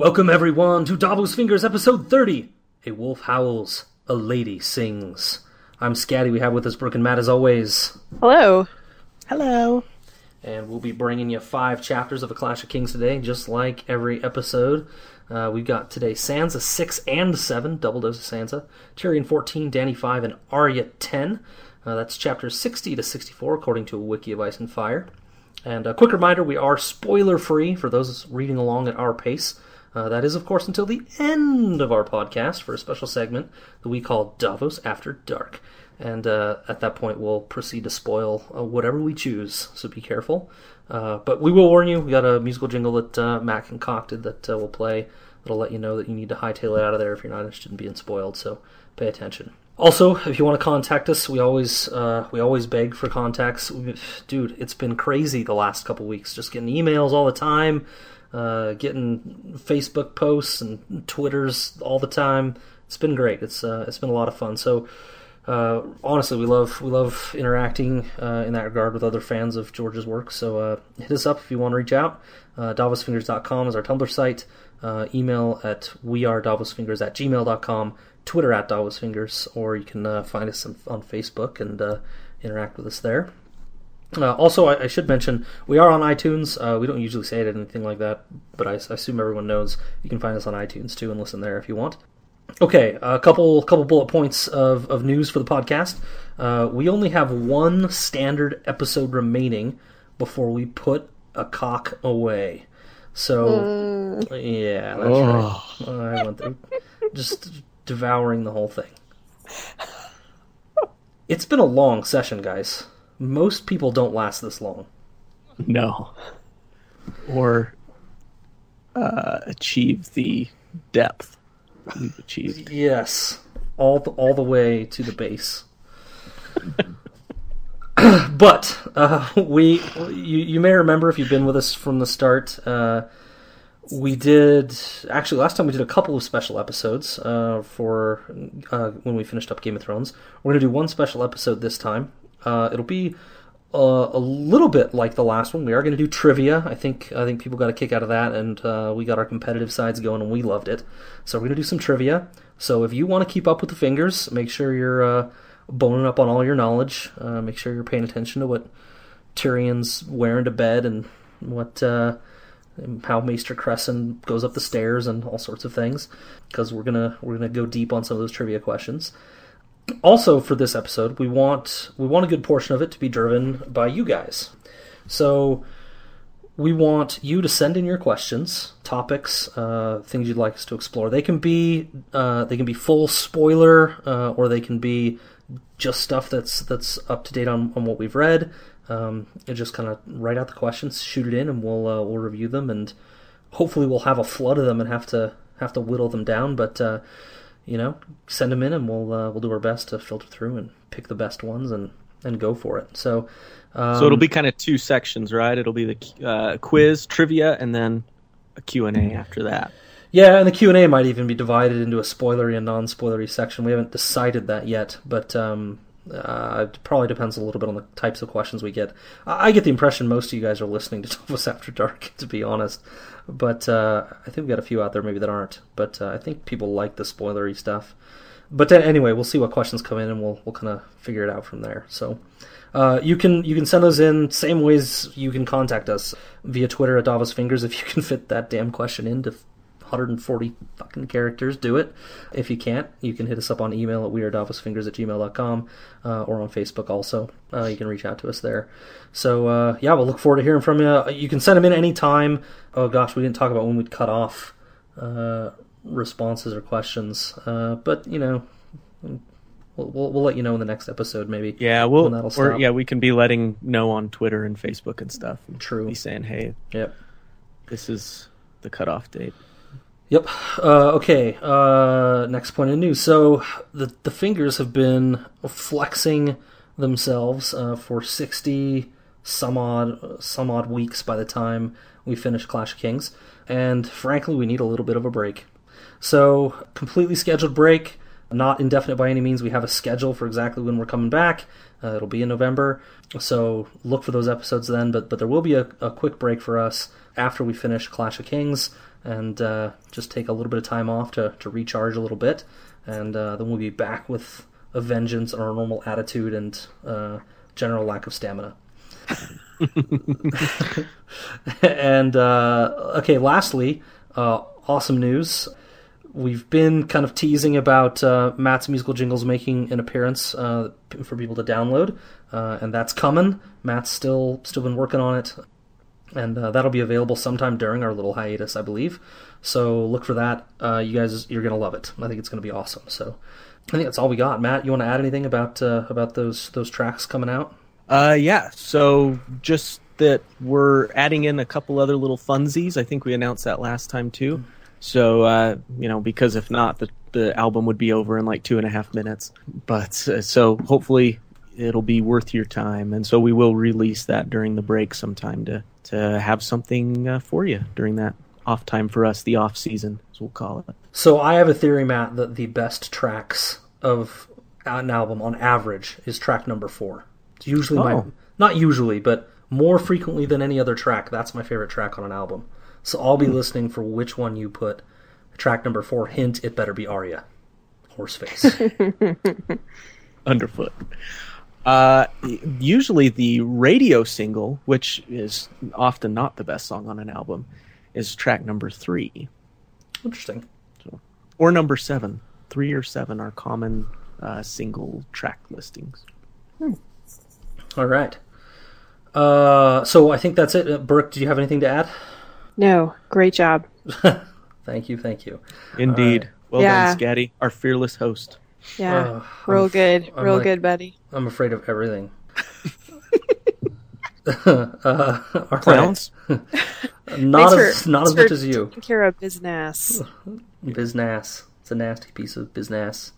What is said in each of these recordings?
Welcome everyone to Davos Fingers episode 30. A wolf howls, a lady sings. I'm Scatty, we have with us Brooke and Matt as always. Hello. Hello. And we'll be bringing you five chapters of A Clash of Kings today, just like every episode. Uh, we've got today Sansa 6 and 7, double dose of Sansa, Tyrion 14, Dany 5, and Arya 10. Uh, that's chapters 60 to 64, according to a wiki of Ice and Fire. And a quick reminder we are spoiler free for those reading along at our pace. Uh, that is, of course, until the end of our podcast for a special segment that we call Davos After Dark. And uh, at that point, we'll proceed to spoil uh, whatever we choose, so be careful. Uh, but we will warn you, we got a musical jingle that uh, Matt concocted that will play that'll let you know that you need to hightail it out of there if you're not interested in being spoiled, so pay attention. Also, if you want to contact us, we always uh, we always beg for contacts. Dude, it's been crazy the last couple weeks. Just getting emails all the time, uh, getting Facebook posts and Twitters all the time. It's been great. It's uh, it's been a lot of fun. So uh, honestly, we love we love interacting uh, in that regard with other fans of George's work. So uh, hit us up if you want to reach out. Uh, DavosFingers.com is our Tumblr site. Uh, email at wearedavosfingers at gmail.com. Twitter at DavosFingers, or you can find us on, on Facebook and interact with us there. Uh, also, I, I, should mention we are on iTunes. Uh, we don't usually say it or anything like that, but I, I, assume everyone knows you can find us on iTunes too and listen there if you want. Okay, a couple couple bullet points of, of news for the podcast. Uh, we only have one standard episode remaining before we put a cock away. So mm. yeah, that's oh. right. I went through just devouring the whole thing. It's been a long session, guys. Most people don't last this long. No. Or uh, achieve the depth we've achieved. Yes. All the, all the way to the base. but uh, we, you, you may remember if you've been with us from the start, uh, we did actually last time we did a couple of special episodes uh, for uh, when we finished up Game of Thrones. We're gonna do one special episode this time. Uh, it'll be uh, a little bit like the last one. We are gonna do trivia. I think I think people got a kick out of that, and uh, we got our competitive sides going, and we loved it. So we're gonna do some trivia. So if you want to keep up with the fingers, make sure you're uh, boning up on all your knowledge. make sure you're paying attention to what Tyrion's wearing to bed and what how Maester Cressen goes up the stairs and all sorts of things because we're gonna we're gonna go deep on some of those trivia questions. Also, for this episode, we want we want a good portion of it to be driven by you guys. So we want you to send in your questions, topics, uh, things you'd like us to explore. They can be uh, they can be full spoiler, uh, or they can be just stuff that's that's up to date on, on what we've read. Um, and just kind of write out the questions, shoot it in, and we'll uh, we'll review them, and hopefully we'll have a flood of them and have to have to whittle them down. But uh, you know, send them in, and we'll uh, we'll do our best to filter through and pick the best ones and and go for it. So. Um, so it'll be kind of two sections, right? It'll be the uh, quiz, trivia, and then a Q and A after that. Yeah, and the Q and A might even be divided into a spoilery and non-spoilery section. We haven't decided that yet, but um, uh, it probably depends a little bit on the types of questions we get. I get the impression most of you guys are listening to Davos After Dark, to be honest. But uh, I think we've got a few out there maybe that aren't. But uh, I think people like the spoilery stuff. But anyway, we'll see what questions come in, and we'll we'll kind of figure it out from there. So. Uh, you can you can send those in same ways you can contact us via Twitter at Davos Fingers if you can fit that damn question into 140 fucking characters. Do it. If you can't, you can hit us up on email at wearedavosfingers at gmail.com uh, or on Facebook also. Uh, you can reach out to us there. So, uh, yeah, we'll look forward to hearing from you. You can send them in anytime. Oh, gosh, we didn't talk about when we'd cut off uh, responses or questions. Uh, but, you know, We'll, we'll, we'll, let you know in the next episode, maybe. Yeah, we'll or yeah, we can be letting know on Twitter and Facebook and stuff. And True. Be saying, hey, yep, this is the cutoff date. Yep. Uh, okay. Uh, next point of news. So the the fingers have been flexing themselves uh, for sixty some odd some odd weeks by the time we finish Clash of Kings, and frankly, we need a little bit of a break. So completely scheduled break, not indefinite by any means. We have a schedule for exactly when we're coming back. Uh, it'll be in November, so look for those episodes then. But but there will be a, a quick break for us after we finish Clash of Kings and uh, just take a little bit of time off to, to recharge a little bit, and uh, then we'll be back with a vengeance on our normal attitude and uh, general lack of stamina. and uh, okay, lastly, uh, awesome news. We've been kind of teasing about uh, Matt's musical jingles making an appearance for people to download, and that's coming. Matt's still still been working on it, and uh, that'll be available sometime during our little hiatus, I believe. So look for that. you guys, you're gonna love it. I think it's gonna be awesome. So I think that's all we got. Matt, you want to add anything about about those those tracks coming out? Uh, yeah. So just that we're adding in a couple other little funsies. I think we announced that last time too. So uh, you know, because if not, the the album would be over in like two and a half minutes. But uh, so hopefully it'll be worth your time, and so we will release that during the break sometime to to have something uh, for you during that off time for us, the off season, as we'll call it. So I have a theory, Matt, that the best tracks of an album on average is track number four. It's usually oh. my not usually, but more frequently than any other track. That's my favorite track on an album. So I'll be hmm. listening for which one you put. Track number four. Hint: It better be Arya. Horseface. Underfoot. Uh, usually the radio single, which is often not the best song on an album, is track number three. Interesting. So, or number seven. Three or seven are common uh, single track listings. Hmm. All right. Uh, so I think that's it. Uh, Brooke, do you have anything to add? No. Great job. thank you. Thank you. Indeed. Right. Well yeah. done, Scatty, our fearless host. Yeah. Uh, real I'm, good. I'm real like, good, buddy. I'm afraid of everything. uh, Clowns? not as not as much as you. Taking care of business. business. It's a nasty piece of business.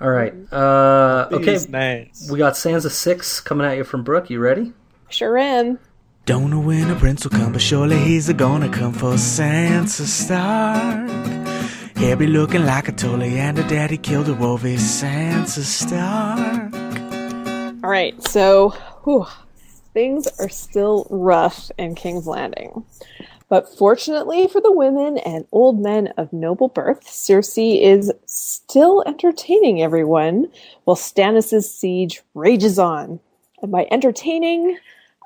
All right. Uh, okay. Nice. We got Sansa six coming at you from Brooke. You ready? Sure am. Don't know when a prince will come, but surely he's a gonna come for Sansa Stark. He'll be looking like a Tully, and a daddy killed a wolf. He's Sansa Stark. All right, so whew, things are still rough in King's Landing. But fortunately for the women and old men of noble birth, Cersei is still entertaining everyone while Stannis' siege rages on. And by entertaining,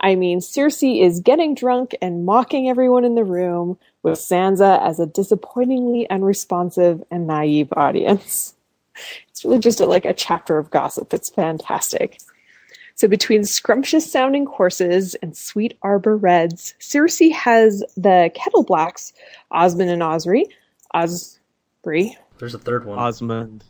I mean Cersei is getting drunk and mocking everyone in the room, with Sansa as a disappointingly unresponsive and naive audience. It's really just a, like a chapter of gossip. It's fantastic. So between scrumptious sounding courses and sweet arbor reds, Cersei has the kettle blacks, Osmund and Osry. Osprey. There's a third one. Osmund.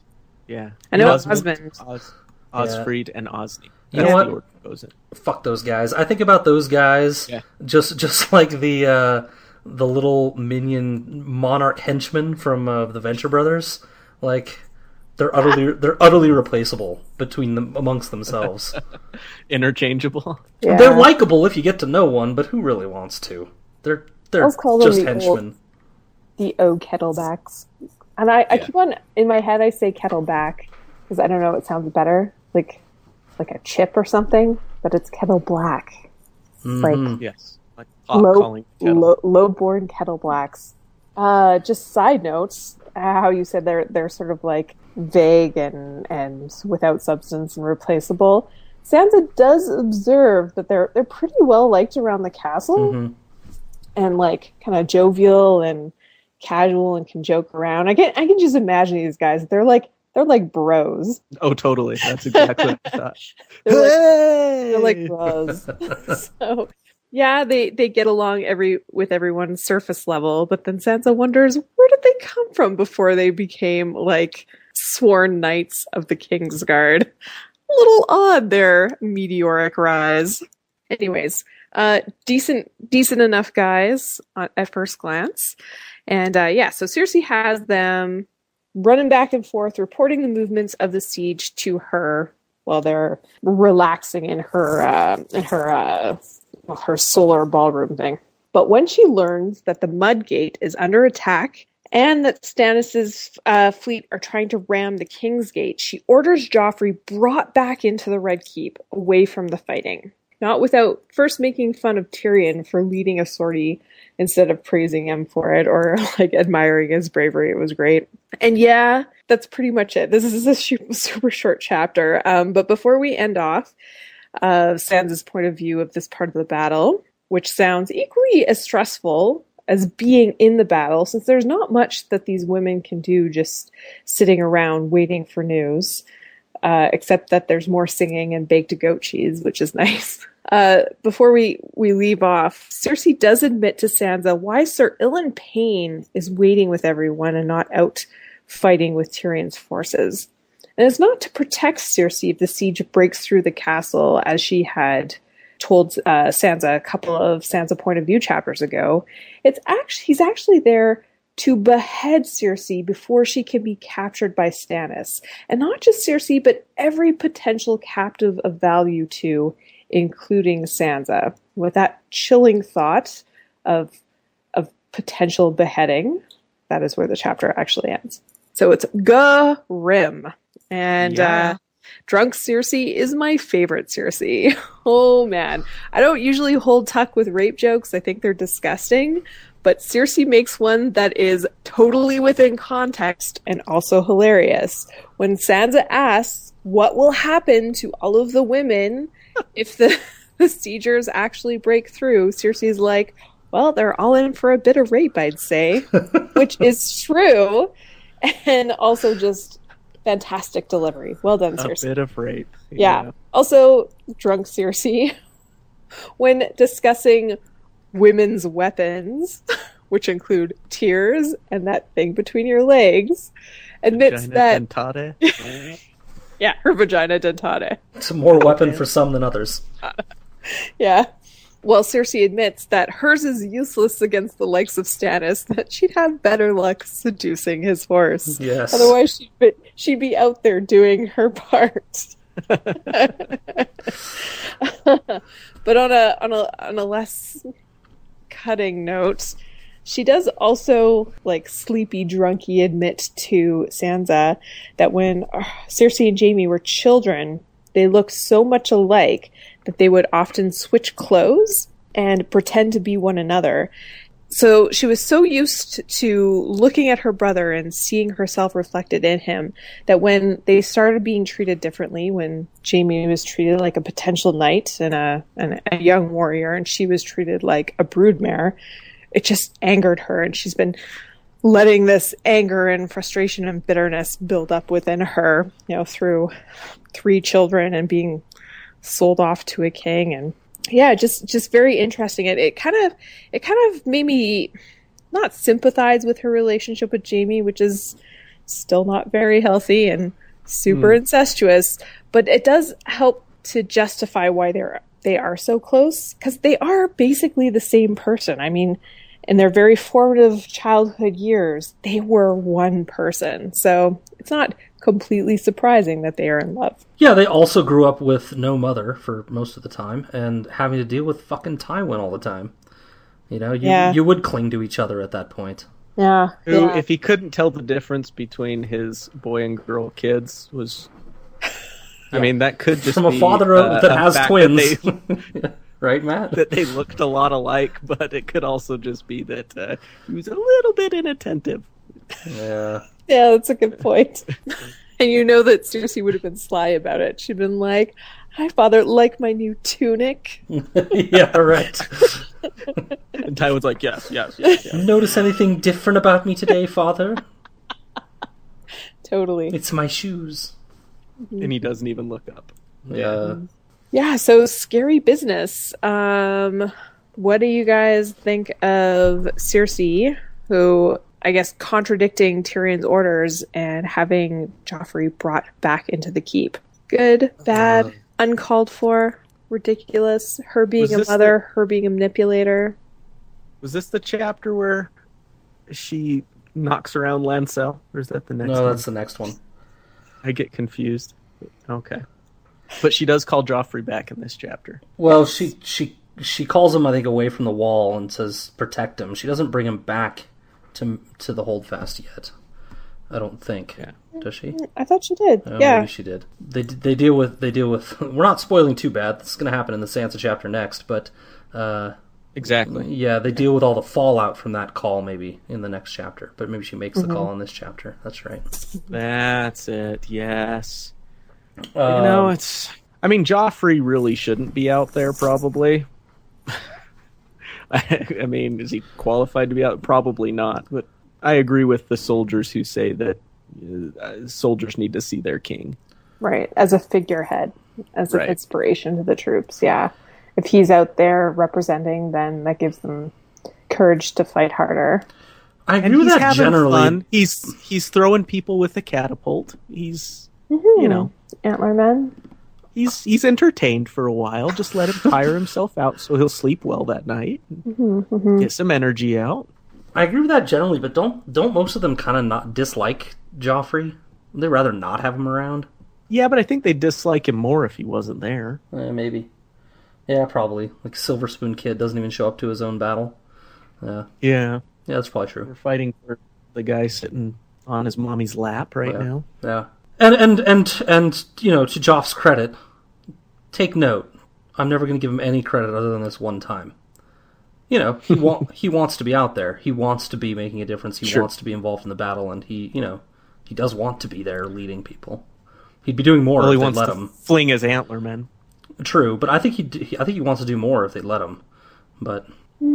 Yeah. I know Osmund. Os- Osfryd yeah. and Osney. You know what? Fuck those guys. I think about those guys yeah. just just like the uh, the little minion monarch henchmen from uh, the Venture Brothers. Like they're utterly they're utterly replaceable between them amongst themselves. Interchangeable. Yeah. They're likable if you get to know one, but who really wants to? They're they're just the henchmen. Old, the O kettlebacks, and I, yeah. I keep on in my head. I say kettleback because I don't know. It sounds better, like like a chip or something, but it's kettle black. Mm-hmm. Like yes, like low, low, low born kettle blacks. Uh, just side notes, how you said they're they're sort of like vague and and without substance and replaceable. Sansa does observe that they're they're pretty well liked around the castle, mm-hmm. and like kind of jovial and casual and can joke around. I can I can just imagine these guys. They're like they're like bros. Oh, totally. That's exactly what I thought. they're, like, they're like bros. so yeah, they they get along every with everyone surface level, but then Sansa wonders where did they come from before they became like sworn knights of the King's Guard. A little odd their meteoric rise. Anyways, uh, decent decent enough guys at first glance, and uh, yeah, so Cersei has them running back and forth, reporting the movements of the siege to her while they're relaxing in her uh, in her uh, her solar ballroom thing. But when she learns that the Mudgate is under attack and that Stannis's uh, fleet are trying to ram the King's Gate, she orders Joffrey brought back into the Red Keep, away from the fighting. not without first making fun of Tyrion for leading a sortie instead of praising him for it or like admiring his bravery. It was great. And yeah, that's pretty much it. This is a super short chapter. Um, but before we end off, uh, Sansa's point of view of this part of the battle, which sounds equally as stressful as being in the battle, since there's not much that these women can do just sitting around waiting for news, uh, except that there's more singing and baked goat cheese, which is nice. Uh, before we, we leave off, Cersei does admit to Sansa why Sir Ilyn Payne is waiting with everyone and not out fighting with Tyrion's forces. And it's not to protect Cersei if the siege breaks through the castle, as she had told uh, Sansa a couple of Sansa point of view chapters ago. It's actually he's actually there to behead Cersei before she can be captured by Stannis, and not just Cersei, but every potential captive of value too, including Sansa. With that chilling thought of of potential beheading, that is where the chapter actually ends. So it's grim, and Yeah. uh, Drunk Cersei is my favorite Cersei. Oh man. I don't usually hold tuck with rape jokes. I think they're disgusting. But Cersei makes one that is totally within context and also hilarious. When Sansa asks what will happen to all of the women if the, the siegers actually break through, Cersei's like, well, they're all in for a bit of rape, I'd say, which is true. And also just fantastic delivery. Well done, Cersei. A bit of rape. Yeah. Also, drunk Cersei, when discussing women's weapons, which include tears and that thing between your legs, admits Vagina that dentata. yeah, her vagina dentata. It's a more weapon for some than others. Yeah. Well, Cersei admits that hers is useless against the likes of Stannis, that she'd have better luck seducing his horse. Yes. Otherwise, she'd be, she'd be out there doing her part. but on a on a on a less cutting note, she does also like sleepy drunky admit to Sansa that when uh, Cersei and Jaime were children, they looked so much alike that they would often switch clothes and pretend to be one another. So she was so used to looking at her brother and seeing herself reflected in him that when they started being treated differently, when Jaime was treated like a potential knight and a, and a young warrior, and she was treated like a broodmare, it just angered her. And she's been letting this anger and frustration and bitterness build up within her, you know, through three children and being sold off to a king and yeah, just just very interesting. It it kind of it kind of made me not sympathize with her relationship with Jaime, which is still not very healthy and super hmm. incestuous, but it does help to justify why they're they are so close because they are basically the same person. I mean, in their very formative childhood years, they were one person. So it's not completely surprising that they are in love. Yeah, they also grew up with no mother for most of the time and having to deal with fucking Tywin all the time. You know, you Yeah. you would cling to each other at that point. Yeah. Who, if he couldn't tell the difference between his boy and girl kids, was. I mean, that could just From a father uh, that a has twins. That they, right, Matt? that they looked a lot alike, but it could also just be that uh, he was a little bit inattentive. Yeah. Yeah, that's a good point. and you know that Cersei would have been sly about it. She'd been like, "Hi, father, like my new tunic." yeah, right. And Tywin's like, yes, yes, yes, yes. Notice anything different about me today, father? Totally. It's my shoes. and he doesn't even look up. Yeah. Yeah. So scary business. Um, what do you guys think of Cersei, who I guess contradicting Tyrion's orders and having Joffrey brought back into the keep? Good, bad, Uh, uncalled for, ridiculous. Her being a this mother, her being a manipulator. Was this the chapter where she knocks around Lancel, or is that the next No, one? that's the next one. I get confused. Okay, but she does call Joffrey back in this chapter. Well, she she she calls him, I think, away from the wall and says, "Protect him." She doesn't bring him back to to the holdfast yet. I don't think. Yeah. Does she? I thought she did. Oh, yeah. maybe she did. They they deal with they deal with. We're not spoiling too bad. This is going to happen in the Sansa chapter next, but uh, Exactly. yeah, they deal with all the fallout from that call maybe in the next chapter. But maybe she makes the call in this chapter. That's right. That's it. Yes. Um, you know, it's. I mean, Joffrey really shouldn't be out there. Probably. I, I mean, is he qualified to be out? Probably not. But I agree with the soldiers who say that uh, soldiers need to see their king. Right. As a figurehead, as an Right. inspiration to the troops. Yeah. If he's out there representing, then that gives them courage to fight harder. I And agree with that having generally. fun. He's he's throwing people with a catapult. He's you know Antler men. He's he's entertained for a while. Just let him tire himself out so he'll sleep well that night. Get some energy out. I agree with that generally, but don't don't most of them kind of not dislike Joffrey? They rather not have him around. Yeah, but I think they dislike him more if he wasn't there. Eh, maybe. Yeah, probably. Like Silver Spoon Kid doesn't even show up to his own battle. Yeah, Yeah, yeah, that's probably true. we're fighting for the guy sitting on his mommy's lap right Yeah. now. Yeah, and and and and you know, to Joff's credit, take note. I'm never going to give him any credit other than this one time. You know, he wa- he wants to be out there. He wants to be making a difference. He Sure. wants to be involved in the battle, and he, you know, he does want to be there leading people. He'd be doing more Well, he if they wants let to him. fling his antler, man. True, but I think he, I think he wants to do more if they let him. But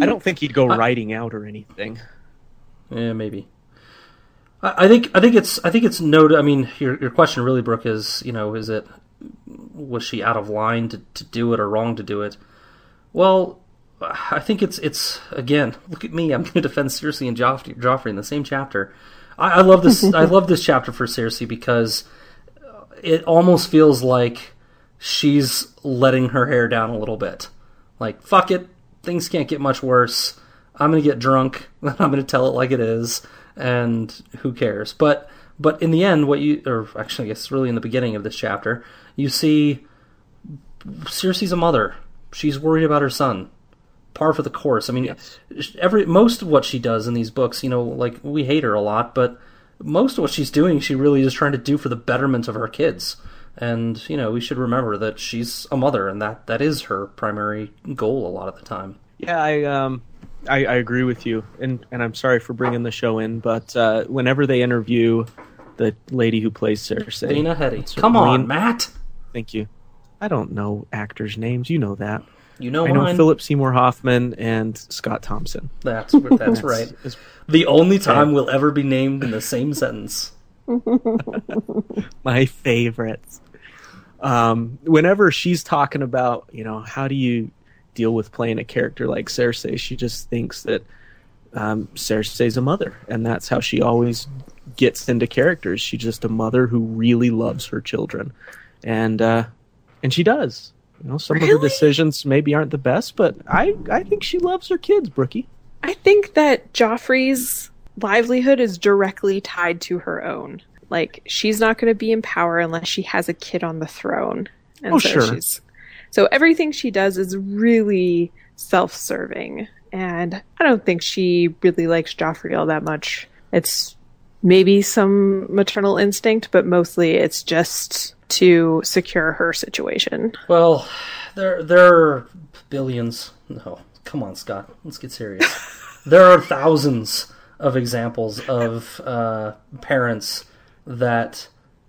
I don't think he'd go riding out or anything. Yeah, maybe. I, think I think it's I think it's no. I mean, your your question really, Brooke, is you know, is it was she out of line to, to do it or wrong to do it? Well, I think it's it's again. Look at me. I'm going to defend Cersei and Joffrey, Joffrey in the same chapter. I, I love this. I love this chapter for Cersei because it almost feels like she's letting her hair down a little bit. Like, fuck it, things can't get much worse. I'm gonna get drunk, I'm gonna tell it like it is, and who cares? But but in the end, what you or actually, I guess really in the beginning of this chapter, you see Cersei's a mother. She's worried about her son. Par for the course. I mean, every most of what she does in these books, you know, like we hate her a lot, but most of what she's doing, she really is trying to do for the betterment of her kids. And you know, we should remember that she's a mother, and that that is her primary goal a lot of the time. Yeah, I um, I, I agree with you, and and I'm sorry for bringing the show in, but uh, whenever they interview the lady who plays Cersei, Dana Hetty, it's come on, Lena- Matt. Thank you. I don't know actors' names. You know that. You know I know mine. Philip Seymour Hoffman and Scott Thompson. That's that's right. The only time we'll ever be named in the same sentence. my favorites. Um, whenever she's talking about, you know, how do you deal with playing a character like Cersei, she just thinks that um, Cersei's a mother, and that's how she always gets into characters. She's just a mother who really loves her children, and uh, and she does. You know, some of her decisions maybe aren't the best, but I I think she loves her kids, Brookie. I think that Joffrey's livelihood is directly tied to her own. Like she's not going to be in power unless she has a kid on the throne. And Oh, so sure. she's so everything she does is really self-serving, and I don't think she really likes Joffrey all that much. It's maybe some maternal instinct, but mostly it's just to secure her situation. Well, there there are billions. No, come on, Scott. Let's get serious. there are thousands of examples of uh, parents that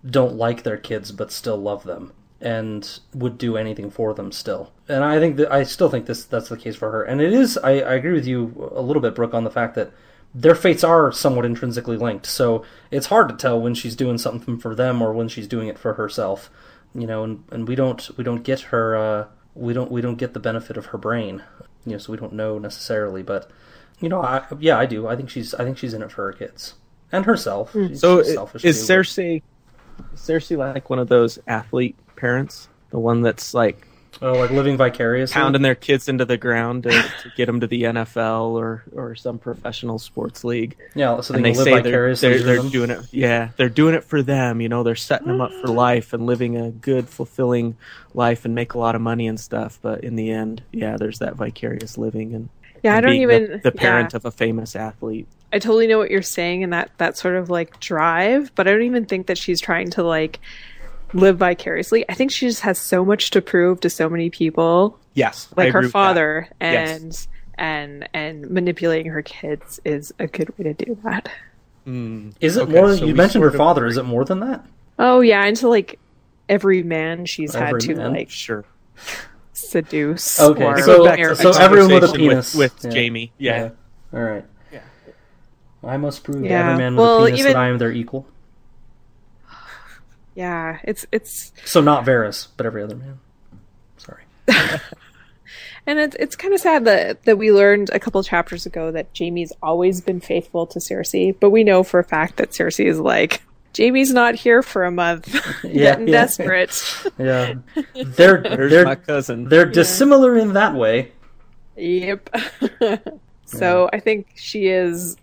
don't like their kids but still love them and would do anything for them still. And I think that I still think this that's the case for her. And it is. I, I agree with you a little bit, Brooke, on the fact that their fates are somewhat intrinsically linked. So it's hard to tell when she's doing something for them or when she's doing it for herself. You know, and, and we don't we don't get her uh, we don't we don't get the benefit of her brain. You know, so we don't know necessarily. But you know, I, yeah, I do. I think she's I think she's in it for her kids and herself. She's, So she's selfish is too, Cersei is Cersei like one of those athlete parents, the one that's like oh like living vicariously? pounding their kids into the ground to, to get them to the NFL or or some professional sports league. Yeah, so they and can they live say they're, they're, they're doing it. Yeah, they're doing it for them. You know, they're setting them up for mm-hmm. life and living a good, fulfilling life and make a lot of money and stuff. But in the end, yeah, there's that vicarious living, and Yeah, I don't being even the, the parent yeah. of a famous athlete. I totally know what you're saying and that that sort of like drive, but I don't even think that she's trying to like live vicariously. I think she just has so much to prove to so many people, Yes, I like agree her with that. father, Yes. and and and manipulating her kids is a good way to do that. Mm. Is it Okay, more so you mentioned her father? agree. Is it more than that? Oh yeah, into like every man she's had to man? like Sure. seduce. Okay, or So- goes back so everyone with a penis. with, Yeah. Jaime. Yeah. All right. Yeah. I must prove to Yeah. every man with Well, a penis even- that I am their equal. Yeah, it's it's So not Varys, but every other man. Sorry. And it's it's kind of sad that that we learned a couple chapters ago that Jaime's always been faithful to Cersei, but we know for a fact that Cersei is like Jaime's not here for a month, Yeah, getting yeah. desperate. Yeah, they're There's they're my cousin. they're dissimilar in that way. yep. so I think she is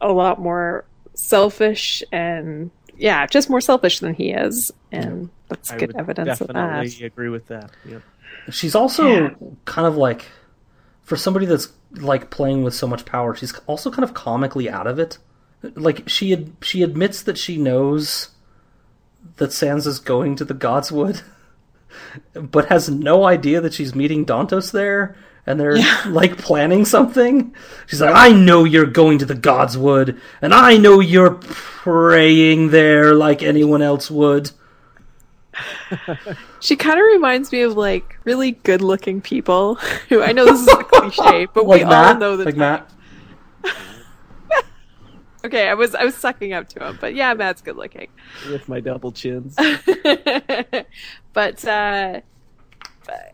a lot more selfish and yeah, just more selfish than he is, and that's I good evidence of that. definitely that. agree with that. Yep. She's also Yeah. kind of like, for somebody that's like playing with so much power, she's also kind of comically out of it. Like she ad- she admits that she knows that Sansa's going to the Godswood, but has no idea that she's meeting Dontos there, and they're like planning something. She's like, "I know you're going to the Godswood, and I know you're praying there like anyone else would." She kind of reminds me of like really good-looking people who I know this is a cliche, but Like we Matt, all know the like Matt. Okay, I was I was sucking up to him, but yeah, Matt's good looking. With my double chins. but uh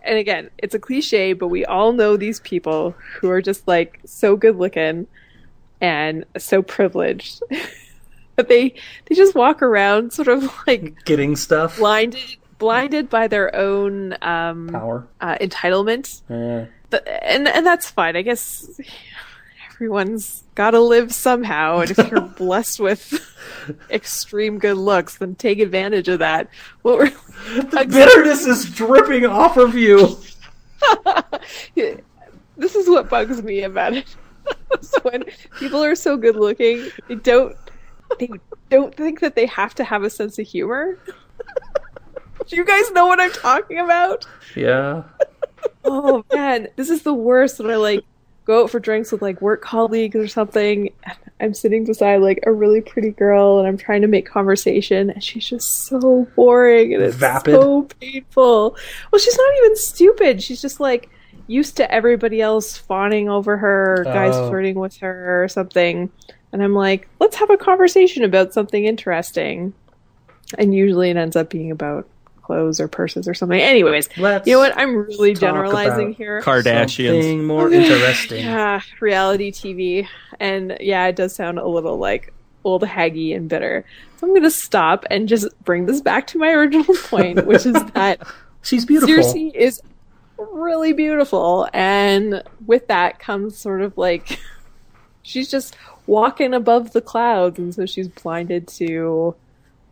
and again, it's a cliche, but we all know these people who are just like so good looking and so privileged. but they they just walk around sort of like Getting stuff. blinded blinded by their own um Power. uh, entitlement. Yeah. But, and and that's fine. I guess everyone's got to live somehow, and if you're blessed with extreme good looks, then take advantage of that. What we're The bitterness is dripping off of you. this is what bugs me about it. when people are so good looking, they don't they don't think that they have to have a sense of humor. Do you guys know what I'm talking about? Yeah. oh man, this is the worst when I like go out for drinks with like work colleagues or something. And I'm sitting beside like a really pretty girl and I'm trying to make conversation and she's just so boring and it's Vapid. so painful. Well, she's not even stupid. She's just like used to everybody else fawning over her, or guys Oh. flirting with her or something. And I'm like, let's have a conversation about something interesting. And usually it ends up being about clothes or purses or something. Anyways, Let's you know what? I'm really talk generalizing about here. Kardashians. Something more interesting. Yeah, reality TV. And yeah, it does sound a little like old haggy and bitter. So I'm going to stop and just bring this back to my original point, which is that She's beautiful. Cersei is really beautiful. And with that comes sort of like she's just walking above the clouds. And so she's blinded to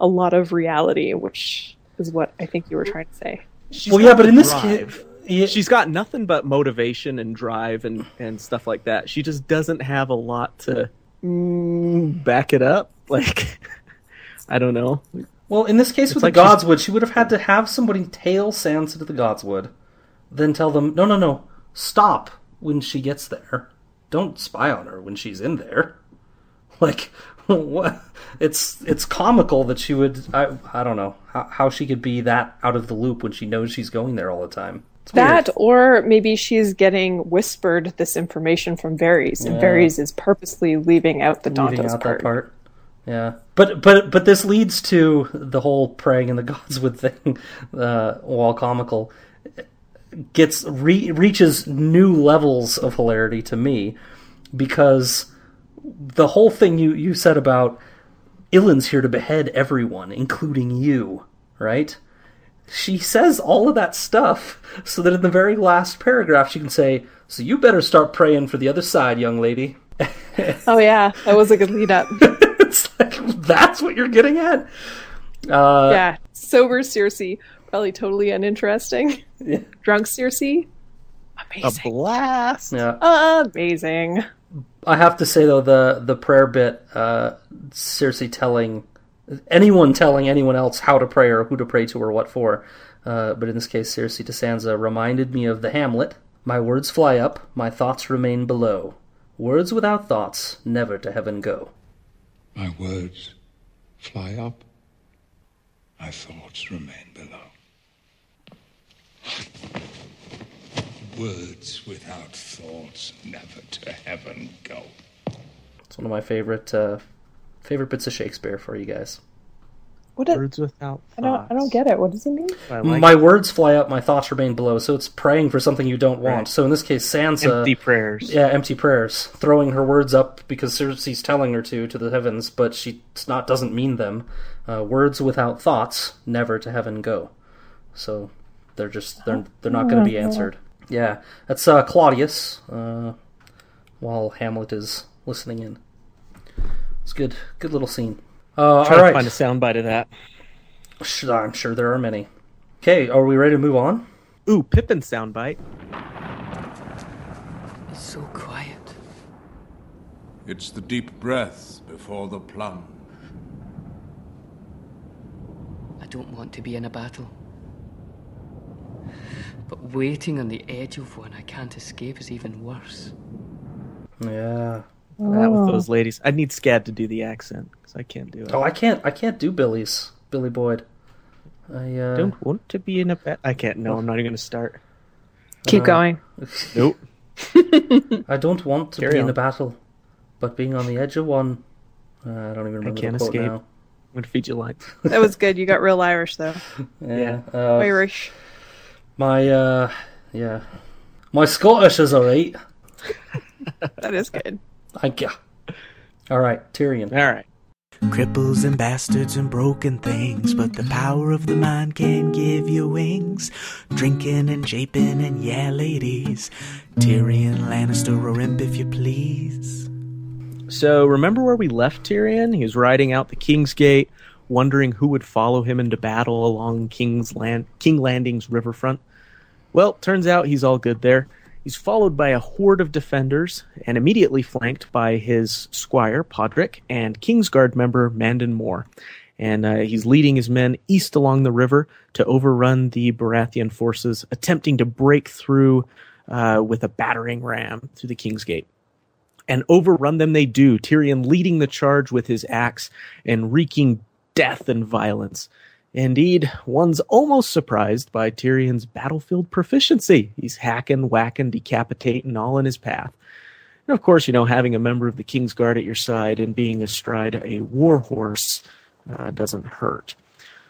a lot of reality, which is what I think you were trying to say. She's Well, yeah, but in this case, yeah, she's got nothing but motivation and drive and, and stuff like that. She just doesn't have a lot to mm, back it up. Like, I don't know. well, in this case with like the she's- Godswood, she would have had to have somebody tail Sansa to the Godswood, then tell them, no, no, no, stop when she gets there. Don't spy on her when she's in there. Like, what? It's it's comical that she would. I I don't know how how she could be that out of the loop when she knows she's going there all the time. It's weird. That, or maybe she's getting whispered this information from Varys, and Yeah. Varys is purposely leaving out the leaving Dontos out part. that part. Yeah, but but but this leads to the whole praying in the Godswood thing, uh, while comical, gets re- reaches new levels of hilarity to me because the whole thing you you said about Ilyn's here to behead everyone, including you, right? She says all of that stuff so that in the very last paragraph she can say, "So you better start praying for the other side, young lady." Oh yeah, that was a good lead up. it's like that's what you're getting at. Uh, yeah, sober Cersei, probably totally uninteresting. Yeah. Drunk Cersei, A Amazing. blast. Yeah. Amazing. I have to say though the the prayer bit, uh, Cersei telling anyone telling anyone else how to pray or who to pray to or what for, uh, but in this case Cersei to Sansa reminded me of the Hamlet. My words fly up, my thoughts remain below. Words without thoughts never to heaven go. My words fly up, my thoughts remain below. Words without thoughts never to heaven go. It's one of my favorite uh, favorite bits of Shakespeare for you guys. What did, Words without I don't I don't get it. What does it mean? Like my words fly up, my thoughts remain below. So it's praying for something you don't want. Right. So in this case, Sansa, empty prayers. yeah, empty prayers, throwing her words up because Cersei's telling her to to the heavens, but she not doesn't mean them. Uh, words without thoughts never to heaven go. So they're just they're they're not going to be answered. Yeah, that's uh, Claudius. Uh, while Hamlet is listening in, it's good. Good little scene. Uh, Try all to find a soundbite of that. I'm sure there are many. Okay, are we ready to move on? Ooh, Pippin soundbite. It's so quiet. It's the deep breath before the plunge. I don't want to be in a battle. But waiting on the edge of one I can't escape is even worse. Yeah. That with those ladies. I need Scad to do the accent because I can't do it. Oh, I can't. I can't do Billy's Billy Boyd. I uh, don't want to be in a bat. I can't. No, I'm not even going to start. Keep going. Nope. I don't want to Carry be in on. a battle, but being on the edge of one. Uh, I don't even remember can't the quote escape. now. I'm going to feed you lines. That was good. You got real Irish though. Yeah. Uh, Irish. My uh, yeah, my Scottish is alright. That is good. Thank you. All right, Tyrion. All right. Cripples and bastards and broken things, but the power of the mind can give you wings. Drinking and japing and yeah, ladies. Tyrion Lannister or imp if you please. So remember where we left Tyrion? He was riding out the King's Gate, wondering who would follow him into battle along King's Land King Landing's riverfront. Well, turns out he's all good there. He's followed by a horde of defenders and immediately flanked by his squire Podrick and Kingsguard member Mandon Moore. And uh, he's leading his men east along the river to overrun the Baratheon forces, attempting to break through uh, with a battering ram through the King's Gate and overrun them they do. Tyrion leading the charge with his axe and wreaking death and violence. Indeed, one's almost surprised by Tyrion's battlefield proficiency. He's hacking, whacking, decapitating all in his path. And of course, you know, having a member of the King's Guard at your side and being astride a war horse uh, doesn't hurt.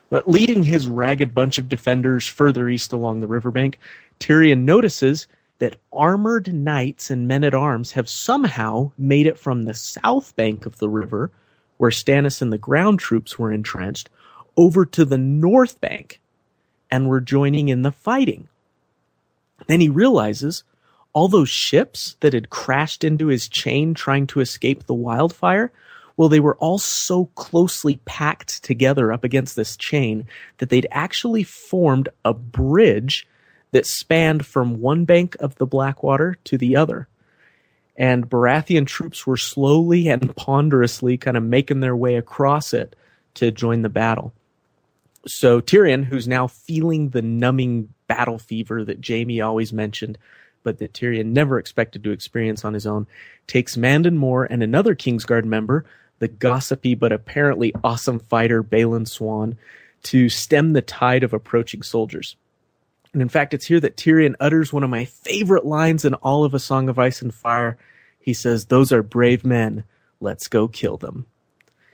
But leading his ragged bunch of defenders further east along the riverbank, Tyrion notices that armored knights and men at arms have somehow made it from the south bank of the river, where Stannis and the ground troops were entrenched, over to the north bank and were joining in the fighting. Then he realizes all those ships that had crashed into his chain trying to escape the wildfire, well, they were all so closely packed together up against this chain that they'd actually formed a bridge that spanned from one bank of the Blackwater to the other. And Baratheon troops were slowly and ponderously kind of making their way across it to join the battle. So Tyrion, who's now feeling the numbing battle fever that Jaime always mentioned, but that Tyrion never expected to experience on his own, takes Mandon Moore and another Kingsguard member, the gossipy but apparently awesome fighter Balon Swann, to stem the tide of approaching soldiers. And in fact, it's here that Tyrion utters one of my favorite lines in all of A Song of Ice and Fire. He says, Those are brave men. Let's go kill them.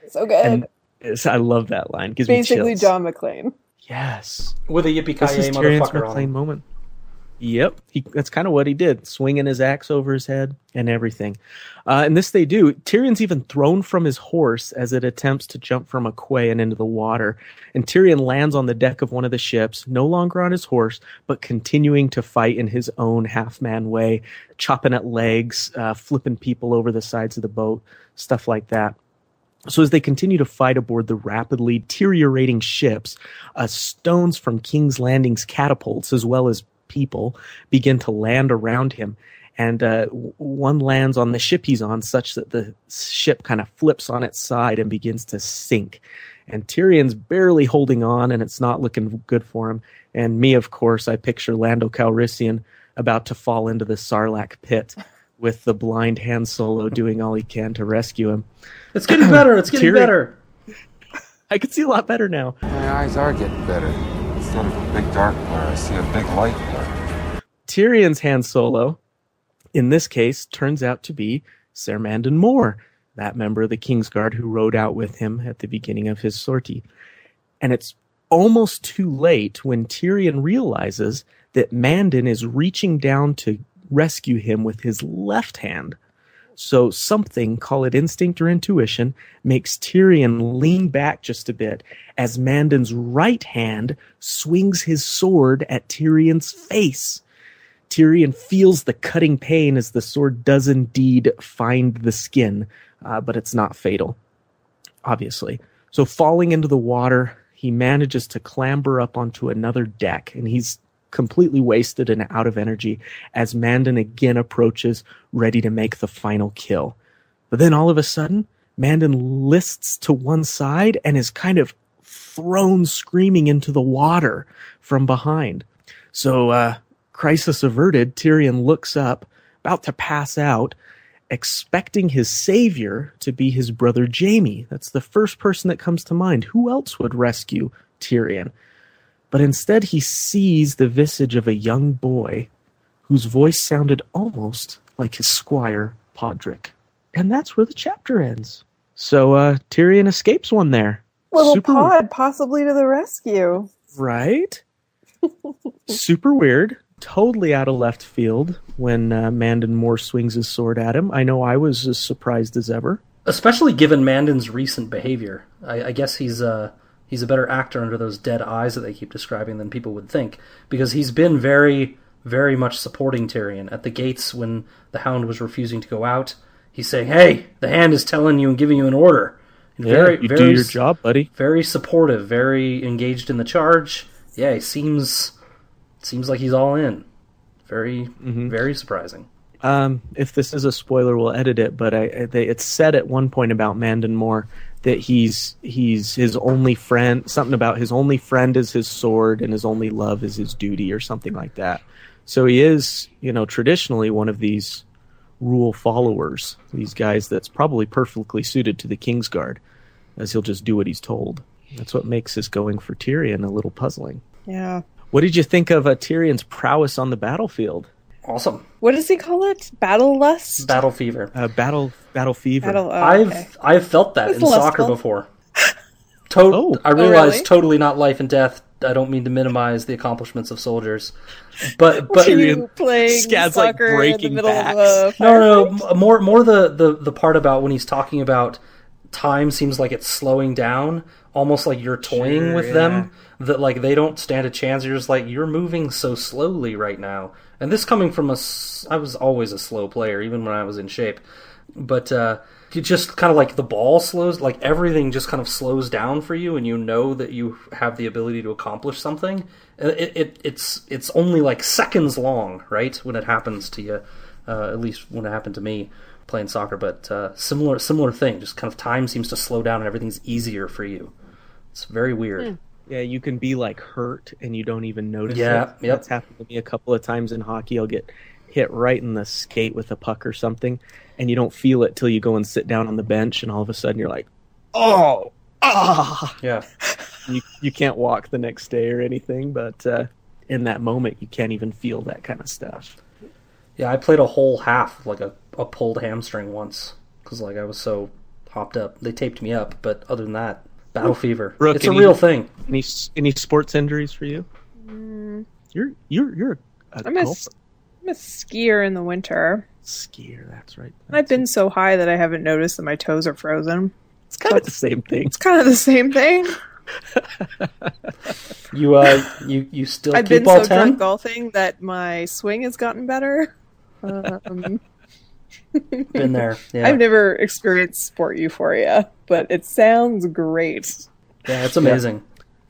So good. And it's- I love that line. Gives Basically, chills. John McClane. Yes. With a yippee This is ki Tyrion's motherfucker on McClane him. moment. Yep, he, that's kind of what he did, swinging his axe over his head and everything. Uh, and this they do. Tyrion's even thrown from his horse as it attempts to jump from a quay and into the water. And Tyrion lands on the deck of one of the ships, no longer on his horse, but continuing to fight in his own half-man way, chopping at legs, uh, flipping people over the sides of the boat, stuff like that. So as they continue to fight aboard the rapidly deteriorating ships, uh, stones from King's Landing's catapults, as well as people begin to land around him. And uh, one lands on the ship he's on, such that the ship kind of flips on its side and begins to sink. And Tyrion's barely holding on, and it's not looking good for him. And me, of course, I picture Lando Calrissian about to fall into the Sarlacc pit with the blind Han Solo doing all he can to rescue him. It's getting better. It's getting Tyrion- better. I can see a lot better now. My eyes are getting better. Instead of a big dark blur, I see a big light blur. Tyrion's Han Solo, in this case, turns out to be Ser Mandon Moore, that member of the Kingsguard who rode out with him at the beginning of his sortie. And it's almost too late when Tyrion realizes that Mandon is reaching down to rescue him with his left hand. So something, call it instinct or intuition, makes Tyrion lean back just a bit as Mandon's right hand swings his sword at Tyrion's face. Tyrion feels the cutting pain as the sword does indeed find the skin, uh, but it's not fatal, obviously. So, falling into the water, he manages to clamber up onto another deck, and he's completely wasted and out of energy as Mandon again approaches, ready to make the final kill. But then all of a sudden, Mandon lists to one side and is kind of thrown screaming into the water from behind. So, uh, crisis averted, Tyrion looks up, about to pass out, expecting his savior to be his brother Jaime. That's the first person that comes to mind. Who else would rescue Tyrion? But instead, he sees the visage of a young boy whose voice sounded almost like his squire, Podrick. And that's where the chapter ends. So uh, Tyrion escapes one there. Little Super- pod possibly to the rescue. Right? Super weird. Totally out of left field when uh, Mandon Moore swings his sword at him. I know I was as surprised as ever. Especially given Mandon's recent behavior. I, I guess he's uh, he's a better actor under those dead eyes that they keep describing than people would think. Because he's been very, very much supporting Tyrion. At the gates when the Hound was refusing to go out, he's saying, Hey, the hand is telling you and giving you an order. And very, you very do your job, buddy. very supportive, very engaged in the charge. Yeah, he seems seems like he's all in. Very, Mm-hmm. very surprising. Um, if this is a spoiler, we'll edit it. But I, I, they, it's said at one point about Mandon Moore that he's he's his only friend. Something about his only friend is his sword, and his only love is his duty, or something like that. So he is, you know, traditionally one of these rule followers. These guys that's probably perfectly suited to the Kingsguard, as he'll just do what he's told. That's what makes his going for Tyrion a little puzzling. Yeah. What did you think of uh, Tyrion's prowess on the battlefield? Awesome. What does he call it? Battle lust? Battle fever. Uh, battle, battle fever. Battle. Oh, I've okay. I've felt that It's in soccer before. To- Oh. I Oh, realize really? totally not life and death. I don't mean to minimize the accomplishments of soldiers, but but you Tyrion- playing Scad's, like, soccer in the breaking middle backs. of a no no firefight? more more the, the the part about when he's talking about time seems like it's slowing down, almost like you're toying Sure, with yeah. them. That like they don't stand a chance. You're just like you're moving so slowly right now. And this coming from a I was always a slow player, even when I was in shape. But uh, you just kind of like the ball slows, like everything just kind of slows down for you, and you know that you have the ability to accomplish something. It, it it's it's only like seconds long, right, when it happens to you. Uh, at least when it happened to me playing soccer. But uh, similar similar thing, just kind of time seems to slow down, and everything's easier for you. It's very weird. Yeah, you can be like hurt and you don't even notice Yeah, it. yep. That's happened to me a couple of times in hockey. I'll get hit right in the skate with a puck or something, and you don't feel it till you go and sit down on the bench, and all of a sudden you're like, "Oh, ah!" Yeah. You you can't walk the next day or anything, but uh, in that moment you can't even feel that kind of stuff. Yeah, I played a whole half like a, a pulled hamstring once because like I was so hopped up. They taped me up, but other than that, battle fever. Brooke, it's a any- real thing. Any any sports injuries for you? You're you're you're a, a I'm a, golfer. s- I'm a skier in the winter. skier. That's right. I've been so high that I haven't noticed that my toes are frozen. It's kind of the same thing. It's kind of the same thing. You uh, you you still I've keep been all so ten? drunk golfing that my swing has gotten better. Um, Been there. Yeah, I've never experienced sport euphoria, but it sounds great. yeah, it's amazing.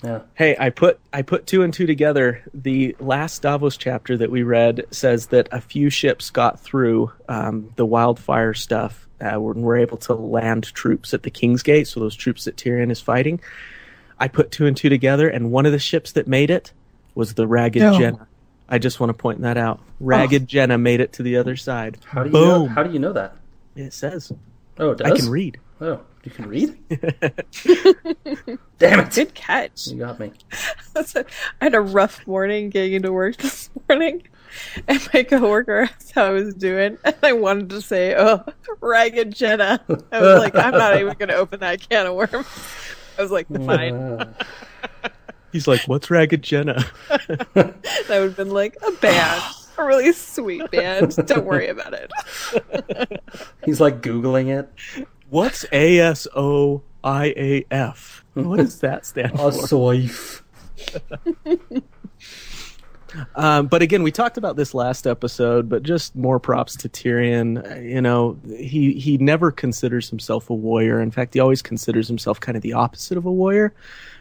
Yeah. Hey, I put I put two and two together. The last Davos chapter that we read says that a few ships got through um, the wildfire stuff uh, and were able to land troops at the King's Gate. So those troops that Tyrion is fighting. I put two and two together, and one of the ships that made it was the Ragged No. Jenna. I just want to point that out. Ragged oh. Jenna made it to the other side. How do you know, how do you know that? It says. Oh, it does. I can read. Oh, you can read. Damn it! Good catch. You got me. I had a rough morning getting into work this morning, and my coworker asked how I was doing, and I wanted to say, "Oh, ragged Jenna." I was like, "I'm not even going to open that can of worms." I was like, "Fine." He's like, "What's Ragged Jenna?" That would have been like a band, a really sweet band. Don't worry about it. he's like googling it. What's A S O I A F? What does that stand A for? soif. Um, but again, we talked about this last episode, but just more props to Tyrion. You know, he he never considers himself a warrior. In fact, he always considers himself kind of the opposite of a warrior.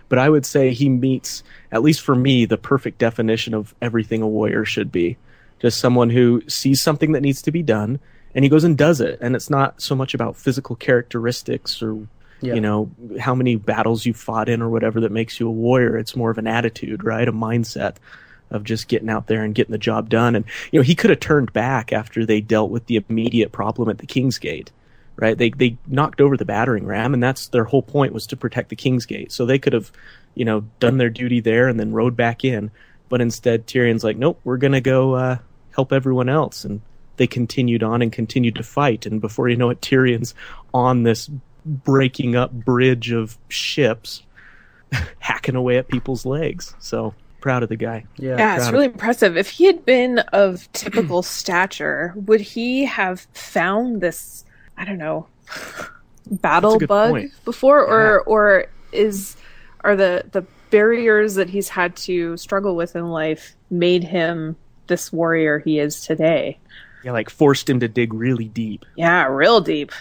But I would say he meets, at least for me, the perfect definition of everything a warrior should be. Just someone who sees something that needs to be done and he goes and does it. And it's not so much about physical characteristics or Yeah. you know how many battles you fought in or whatever that makes you a warrior it's more of an attitude right a mindset of just getting out there and getting the job done and you know he could have turned back after they dealt with the immediate problem at the king's gate right they they knocked over the battering ram and that's their whole point was to protect the king's gate so they could have you know done their duty there and then rode back in but instead tyrion's like nope we're gonna go uh, help everyone else and they continued on and continued to fight and before you know it tyrion's on this breaking up bridge of ships hacking away at people's legs so proud of the guy Yeah. Yeah, it's proud really impressive. If he had been of typical stature, would he have found this? I don't know, battle bug point. before, or or is are the the barriers that he's had to struggle with in life made him this warrior he is today? yeah like forced him to dig really deep Yeah, real deep.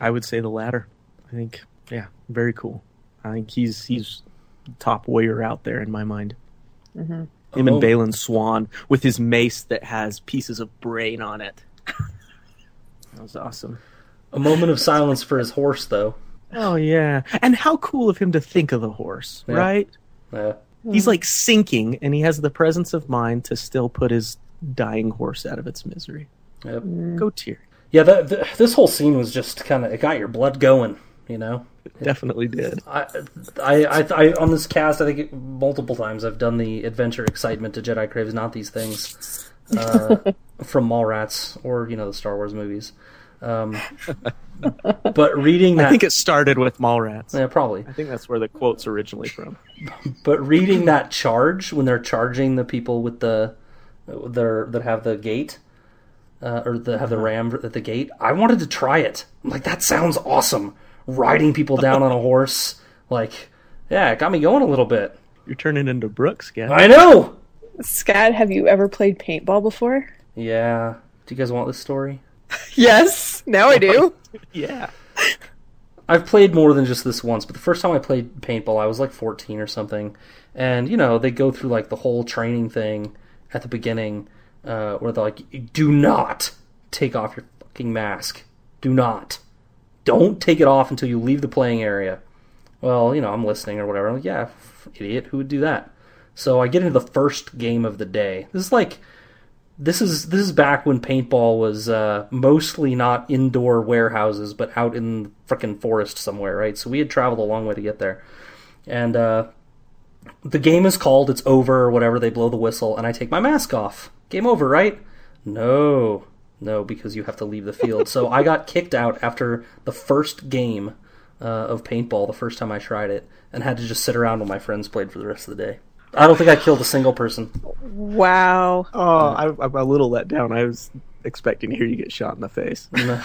i would say the latter i think yeah very cool i think he's he's top warrior out there in my mind mm-hmm. him and Oh. Balon Swann with his mace that has pieces of brain on it. That was awesome. A moment of silence for his horse, though. Oh yeah, and how cool of him to think of the horse, Yeah. right? Yeah. He's like sinking, and he has the presence of mind to still put his dying horse out of its misery. Yep. Go Tyrion. Yeah. That, th this whole scene was just kind of it got your blood going. You know. Definitely did. I, I, I, I, on this cast, I think it, multiple times I've done the adventure excitement to Jedi Craves Not These Things uh, from Mallrats or you know the Star Wars movies. Um, but reading that, I think it started with Mallrats. yeah, probably. I think that's where the quote's originally from. But reading that charge when they're charging the people with the their that have the gate uh, or the have the ram at the gate, I wanted to try it. I'm like that sounds awesome. Riding people down on a horse, like yeah, it got me going a little bit. You're turning into Brooks, yeah. I know. Scad, have you ever played paintball before? Yeah. Do you guys want this story? Yes, now I do. Yeah. I've played more than just this once, but the first time I played paintball, I was like 14 or something. And, you know, they go through like the whole training thing at the beginning uh, where they're like, do not take off your fucking mask. Do not. Don't take it off until you leave the playing area. Well, you know, I'm listening or whatever. I'm like, yeah, idiot, who would do that? So I get into the first game of the day. This is like this is this is back when paintball was uh, mostly not indoor warehouses, but out in the frickin' forest somewhere, right? So we had traveled a long way to get there, and uh, the game is called. It's over or whatever. They blow the whistle, and I take my mask off. Game over, right? No, no, because you have to leave the field. so I got kicked out after the first game uh, of paintball, the first time I tried it, and had to just sit around while my friends played for the rest of the day. I don't think I killed a single person. Wow. Oh, I, I'm a little let down. I was expecting to hear you get shot in the face No,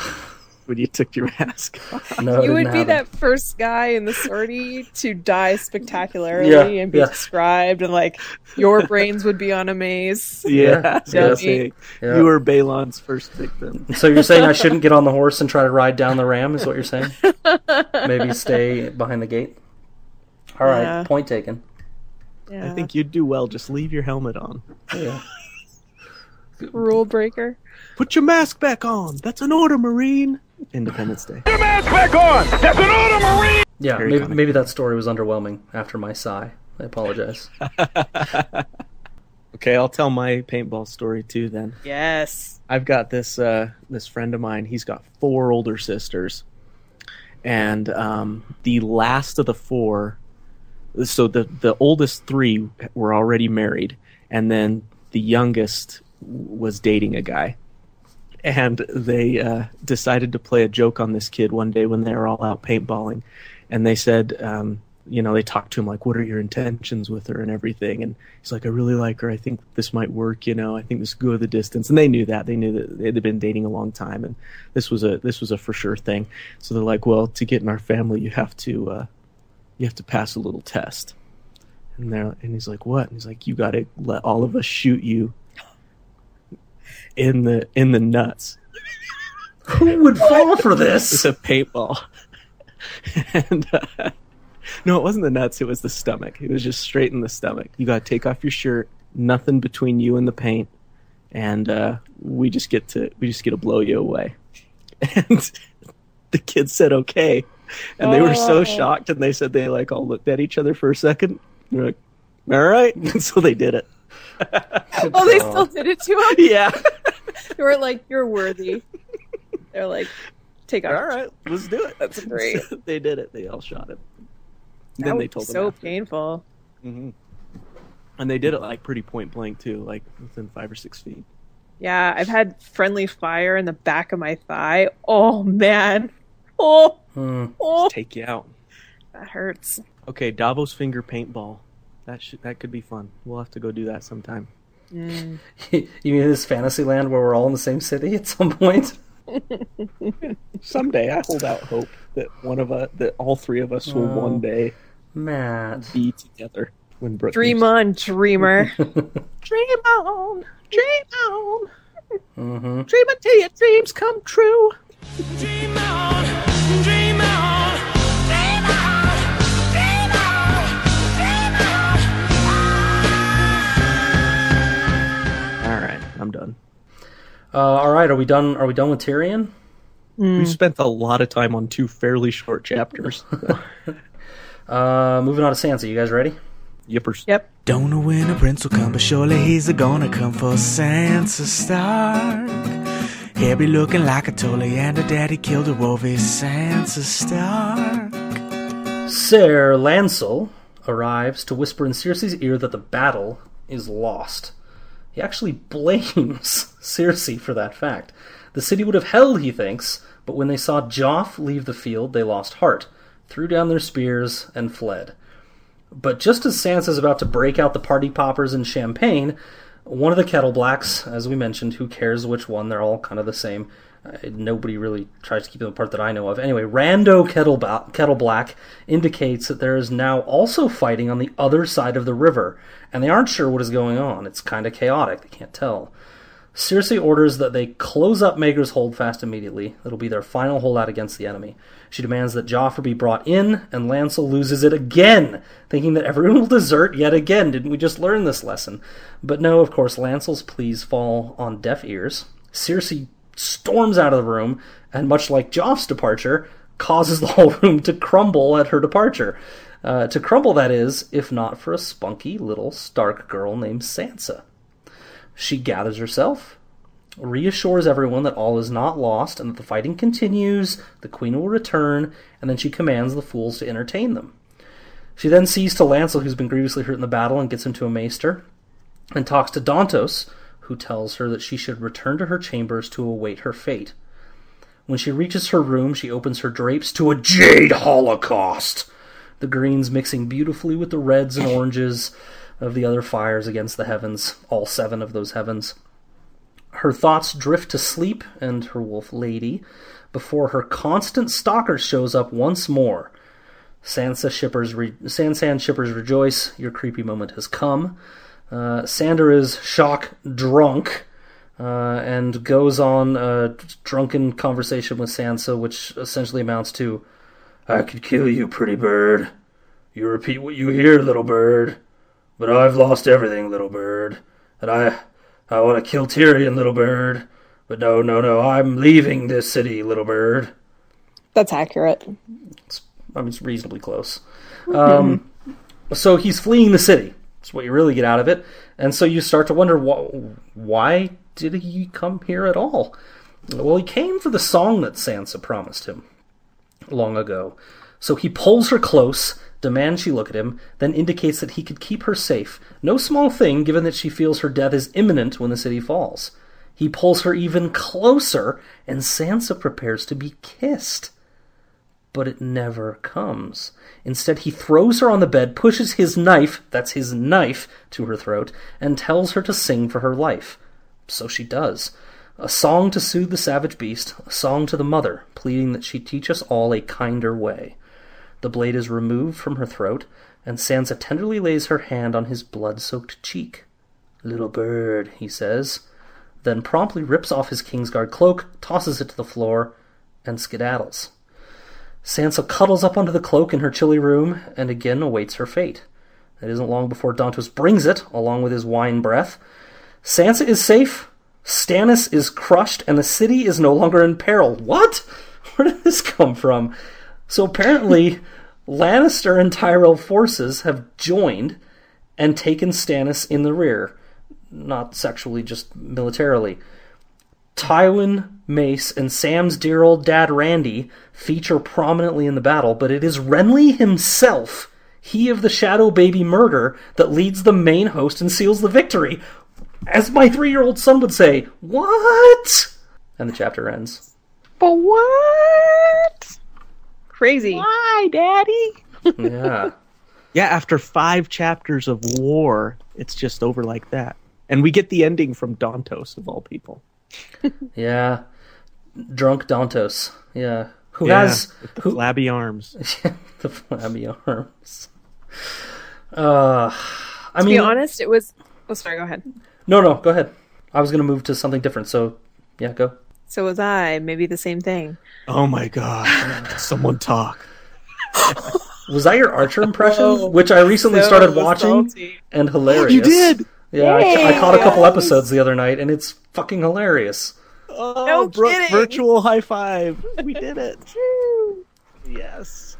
when you took your mask off. no, you would be happen. that first guy in the sortie to die spectacularly Yeah, and be yeah. described, and like your brains would be on a maze. Yeah, Yeah, so I was yeah. saying, Yeah. you were Balon's first victim. So you're saying I shouldn't get on the horse and try to ride down the ram? Is what you're saying? Maybe stay behind the gate. All right, Yeah. point taken. Yeah. I think you'd do well. Just leave your helmet on. Yeah. rule breaker. Put your mask back on. That's an order, Marine. Independence Day. Put your mask back on. That's an order, Marine. Yeah, Very maybe, comic. maybe that story was underwhelming after my sigh. I apologize. Okay, I'll tell my paintball story too. Then Yes. I've got this uh, this friend of mine. He's got four older sisters, and um, the last of the four. So the the oldest three were already married, and then the youngest was dating a guy. And they uh, decided to play a joke on this kid one day when they were all out paintballing, and they said, um, you know, they talked to him like, "What are your intentions with her and everything?" And he's like, "I really like her. I think this might work. You know, I think this could go the distance." And they knew that. They knew that they'd been dating a long time, and this was a this was a for sure thing. So they're like, "Well, to get in our family, you have to uh, you have to pass a little test." And they're and he's like, "What?" And he's like, "You got to let all of us shoot you in the in the nuts." Who would fall for this? It's a paintball. and uh, no, it wasn't the nuts. It was the stomach. It was just straight in the stomach. You got to take off your shirt. Nothing between you and the paint, and uh, we just get to we just get to blow you away. And the kid said okay, and they were so Oh. shocked, and they said they like all looked at each other for a second. They're like, "All right," and so they did it. Oh, they still did it to him. Yeah. They were like, "You're worthy." They're like, "Take off." all right, let's do it. That's great. So they did it. They all shot him. That then they told him so after. painful. Mm-hmm. and they did it like pretty point blank too, like within five or six feet. Yeah, I've had friendly fire in the back of my thigh. Oh man. Oh, Hmm. oh, Take you out. that hurts. Okay, Davos finger paintball. That should that could be fun. We'll have to go do that sometime. Mm. you mean this fantasy land where we're all in the same city at some point? Someday, I hold out hope that one of us, that all three of us, will Oh. one day Matt. be together when Brooke Dream moves. on, dreamer. dream on, dream on, hmm dream until your dreams come true. Dream on, Uh, all right, are we done? Are we done with Tyrion? We spent a lot of time on two fairly short chapters. Uh, moving on to Sansa. You guys ready? Yippers. yep. Don't know when a prince will come, but surely he's a gonna come for Sansa Stark. He'll be looking like a Tully, and her daddy killed a wolf. Is Sansa Stark? Ser Lancel arrives to whisper in Cersei's ear that the battle is lost. He actually blames Cersei for that fact. The city would have held, he thinks, but when they saw Joff leave the field, they lost heart, threw down their spears, and fled. But just as Sansa's about to break out the party poppers and champagne, one of the Kettle Blacks, as we mentioned, who cares which one? They're all kind of the same. Uh, nobody really tries to keep them apart that I know of. Anyway, Rando Kettle, ba- Kettle Black indicates that there is now also fighting on the other side of the river, and they aren't sure what is going on. It's kind of chaotic. They can't tell. Cersei orders that they close up Maegor's Holdfast immediately. It'll be their final holdout against the enemy. She demands that Joffrey be brought in, and Lancel loses it again, thinking that everyone will desert yet again. Didn't we just learn this lesson? But no, of course, Lancel's pleas fall on deaf ears. Cersei storms out of the room, and much like Joff's departure, causes the whole room to crumble at her departure. Uh, to crumble, that is, if not for a spunky little Stark girl named Sansa. She gathers herself, reassures everyone that all is not lost and that the fighting continues, the queen will return, and then she commands the fools to entertain them. She then sees to Lancel, who's been grievously hurt in the battle, and gets him to a maester, and talks to Dontos, who tells her that she should return to her chambers to await her fate. When she reaches her room, she opens her drapes to a jade holocaust, the greens mixing beautifully with the reds and oranges of the other fires against the heavens, all seven of those heavens. Her thoughts drift to sleep and her wolf lady before her constant stalker shows up once more. Sansa shippers re- Sansan shippers rejoice. Your creepy moment has come. Uh, Sandor is shock drunk uh, and goes on a drunken conversation with Sansa, which essentially amounts to, "I could kill you, pretty bird. You repeat what you hear, little bird. But I've lost everything, little bird. And I I want to kill Tyrion, little bird. But no, no, no, I'm leaving this city, little bird. That's accurate. I mean, it's reasonably close. Um, so he's fleeing the city. That's what you really get out of it. And so you start to wonder wh- why did he come here at all? Well, he came for the song that Sansa promised him long ago. So he pulls her close, demands she look at him, then indicates that he could keep her safe. No small thing, given that she feels her death is imminent when the city falls. He pulls her even closer, and Sansa prepares to be kissed but it never comes. Instead, he throws her on the bed, pushes his knife, that's his knife, to her throat, and tells her to sing for her life. So she does. A song to soothe the savage beast, a song to the mother, pleading that she teach us all a kinder way. The blade is removed from her throat, and Sansa tenderly lays her hand on his blood soaked cheek. Little bird, he says, then promptly rips off his Kingsguard cloak, tosses it to the floor, and skedaddles. Sansa cuddles up under the cloak in her chilly room and again awaits her fate. It isn't long before Dontos brings it, along with his wine breath. Sansa is safe, Stannis is crushed, and the city is no longer in peril. What? Where did this come from? So apparently, Lannister and Tyrell forces have joined and taken Stannis in the rear. Not sexually, just militarily. Tywin, Mace, and Sam's dear old dad Randy feature prominently in the battle, but it is Renly himself, he of the Shadow Baby murder, that leads the main host and seals the victory. As my three year old son would say, What? And the chapter ends. But what? Crazy. Why, Daddy? Yeah. Yeah, after five chapters of war, it's just over like that. And we get the ending from Dontos, of all people. Yeah. Drunk Dontos. Yeah. Who Yeah, has the who, flabby arms. the flabby arms. Uh, I To mean, be honest, it was. Oh, sorry. Go ahead. no, no, go ahead. I was going to move to something different, so yeah, go. So was I. Maybe the same thing. Oh my god. Someone talk. Was that your Archer impression, Oh, which I recently so started watching salty. and hilarious? You did? Yeah, I, I caught a couple Yes. episodes the other night, and it's fucking hilarious. Oh, No Brooke, kidding. virtual high five. We did it. yes.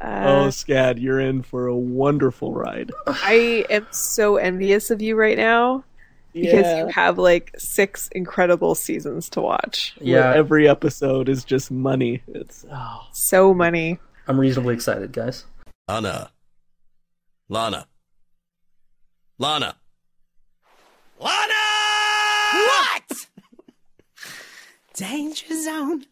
Uh, oh, Scad, you're in for a wonderful ride. I am so envious of you right now because you have like six incredible seasons to watch. Where Yeah, every episode is just money. It's oh. So many. I'm reasonably excited, guys. Lana. Lana. Lana. Lana! What? Danger zone.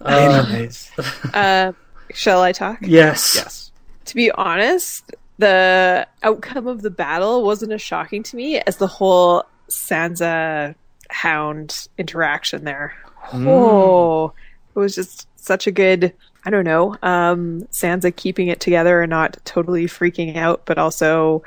Uh, Anyways. Uh, shall I talk? yes. yes. To be honest, the outcome of the battle wasn't as shocking to me as the whole Sansa Hound interaction there. Oh, it was just such a good. I don't know. Um, Sansa keeping it together and not totally freaking out, but also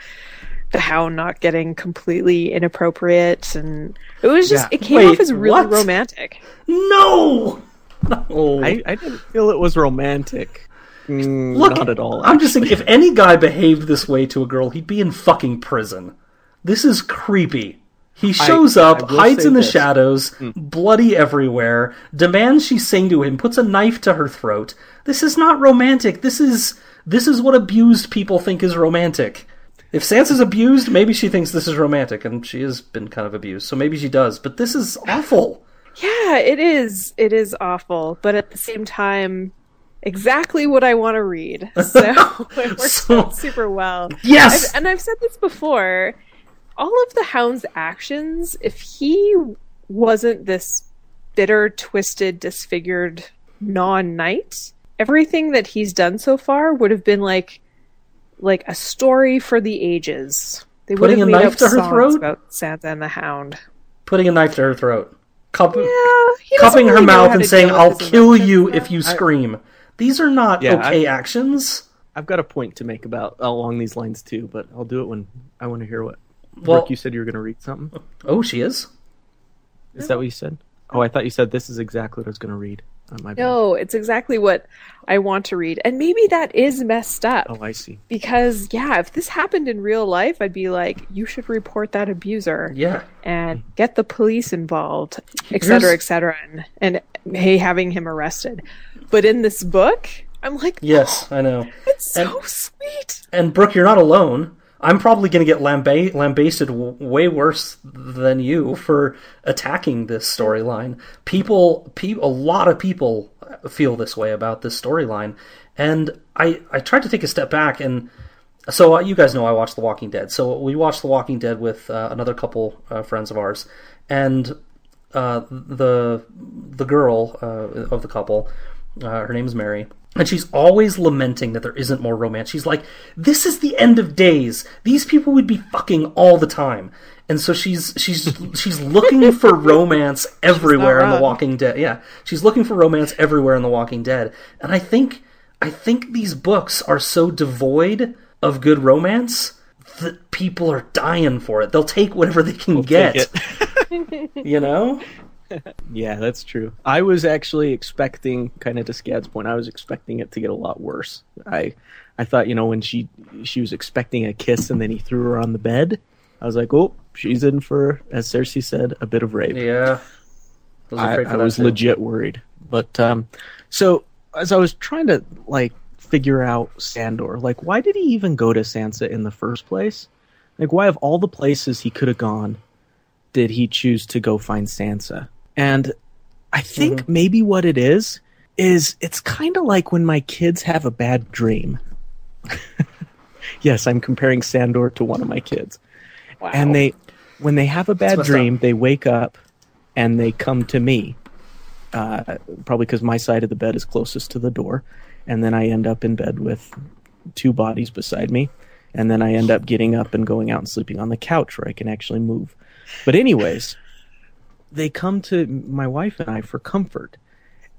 the Hound not getting completely inappropriate, and it was just Yeah. it came Wait, off as really what? romantic. No. No. I, I didn't feel it was romantic. Mm, Look, not at all. I'm just thinking, if any guy behaved this way to a girl, he'd be in fucking prison. This is creepy. He shows I up, will hides in the this. Shadows, bloody everywhere, demands she sing to him, puts a knife to her throat. This is not romantic. This is this is what abused people think is romantic. If Sansa's abused, maybe she thinks this is romantic, and she has been kind of abused, so maybe she does. But this is awful. Yeah, it is. It is awful, but at the same time, exactly what I want to read. So it works So- out super well. Yes! I've, and I've said this before. All of the Hound's actions, if he wasn't this bitter, twisted, disfigured non-knight, everything that he's done so far would have been like, like a story for the ages. They would Putting have a made knife up to her songs throat? about Sansa and the Hound. Putting a knife to her throat. Cup- Yeah, he cupping her really know mouth and saying, I'll kill you though. if you scream. These are not Yeah, okay actions. I've got a point to make about along these lines too, but I'll do it when I want to hear what. Well- Brooke, you said you were going to read something. Oh, she is? Is that what you said? Oh, I thought you said this is exactly what I was going to read. Oh. No, it's exactly what I want to read. And maybe that is messed up. Oh, I see. Because, yeah, if this happened in real life, I'd be like, you should report that abuser Yeah. and get the police involved, et cetera, et cetera, and, and hey, having him arrested. But in this book, I'm like, Yes, I know. it's so sweet. And Brooke, you're not alone. I'm probably going to get lamba- lambasted w- way worse than you for attacking this storyline. People, pe- a lot of people feel this way about this storyline, and I I tried to take a step back and. So uh, you guys know I watch The Walking Dead. So we watched The Walking Dead with uh, another couple uh, friends of ours, and uh, the the girl uh, of the couple, uh, her name is Mary, and she's always lamenting that there isn't more romance. She's like, "This is the end of days. These people would be fucking all the time." And so she's she's she's looking for romance everywhere in The. Walking Dead. Yeah, she's looking for romance everywhere in The Walking Dead. And I think I think these books are so devoid of good romance that people are dying for it. They'll take whatever they can get. you know? Yeah, that's true. I was actually expecting, kind of to Scad's point, I was expecting it to get a lot worse. I, I thought, you know, when she she was expecting a kiss and then he threw her on the bed, I was like, oh, she's in for, as Cersei said, a bit of rape. Yeah. I was, I, I was legit worried. But um, so as I was trying to like figure out Sandor, like why did he even go to Sansa in the first place? Like why of all the places he could have gone, did he choose to go find Sansa? And I think Mm-hmm. maybe what it is is it's kind of like when my kids have a bad dream. yes, I'm comparing Sandor to one of my kids. And they when they have a bad dream, up. they wake up and they come to me. Uh, probably because my side of the bed is closest to the door, and then I end up in bed with two bodies beside me, and then I end up getting up and going out and sleeping on the couch where I can actually move. But anyways, they come to my wife and I for comfort.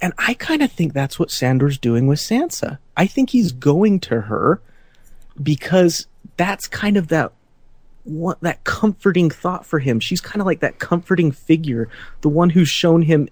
And I kind of think that's what Sandor's doing with Sansa. I think he's going to her because that's kind of that what that comforting thought for him. She's kind of like that comforting figure, the one who's shown him,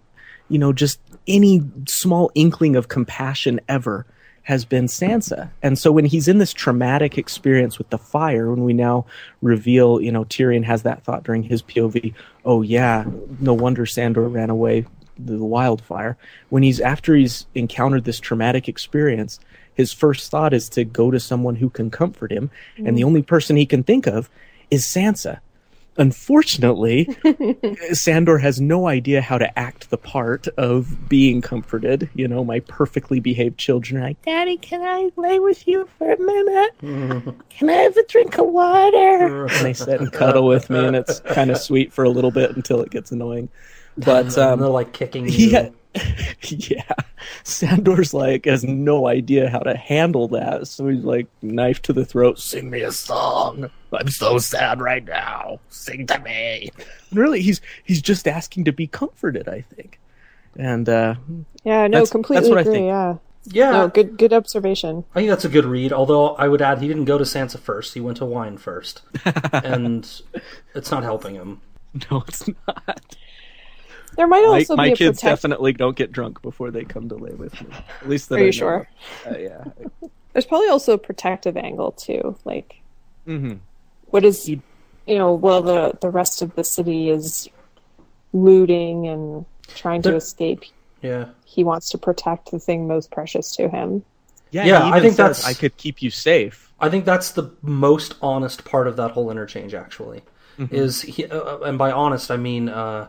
you know, just any small inkling of compassion ever has been Sansa. And so when he's in this traumatic experience with the fire, when we now reveal, you know, Tyrion has that thought during his POV, oh yeah, no wonder Sandor ran away the wildfire. When he's after he's encountered this traumatic experience, his first thought is to go to someone who can comfort him, and the mm-hmm. only person he can think of is Sansa. Unfortunately, Sandor has no idea how to act the part of being comforted. You know, my perfectly behaved children are like, Daddy, can I lay with you for a minute? Can I have a drink of water? and they sit and cuddle with me, and it's kind of sweet for a little bit until it gets annoying. But um, they're like kicking you. yeah, yeah. Sandor's like has no idea how to handle that, so he's like knife to the throat. Sing me a song. I'm so sad right now. Sing to me. And really, he's he's just asking to be comforted. I think, and uh, Yeah, no, That's- that's completely what I agree. think. Yeah. Yeah. No, good good observation. I think that's a good read, although I would add he didn't go to Sansa first. He went to wine first. and it's not helping him. no, it's not. There might also my be a kids protect- definitely don't get drunk before they come to lay with me. At least that Are I you know sure? Uh, yeah. There's probably also a protective angle too. Like, hmm what is you know, well the the rest of the city is looting and trying to There- escape. Yeah. He wants to protect the thing most precious to him. Yeah, Yeah, I think that's- I could keep you safe. I think that's the most honest part of that whole interchange. Actually, is he, uh, and by honest I mean uh,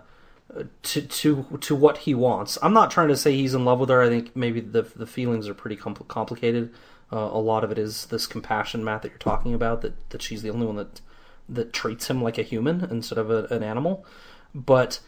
to to to what he wants. I'm not trying to say he's in love with her. I think maybe the the feelings are pretty compl- complicated. Uh, a lot of it is this compassion, Matt, that you're talking about. That that she's the only one that that treats him like a human instead of a, an animal. But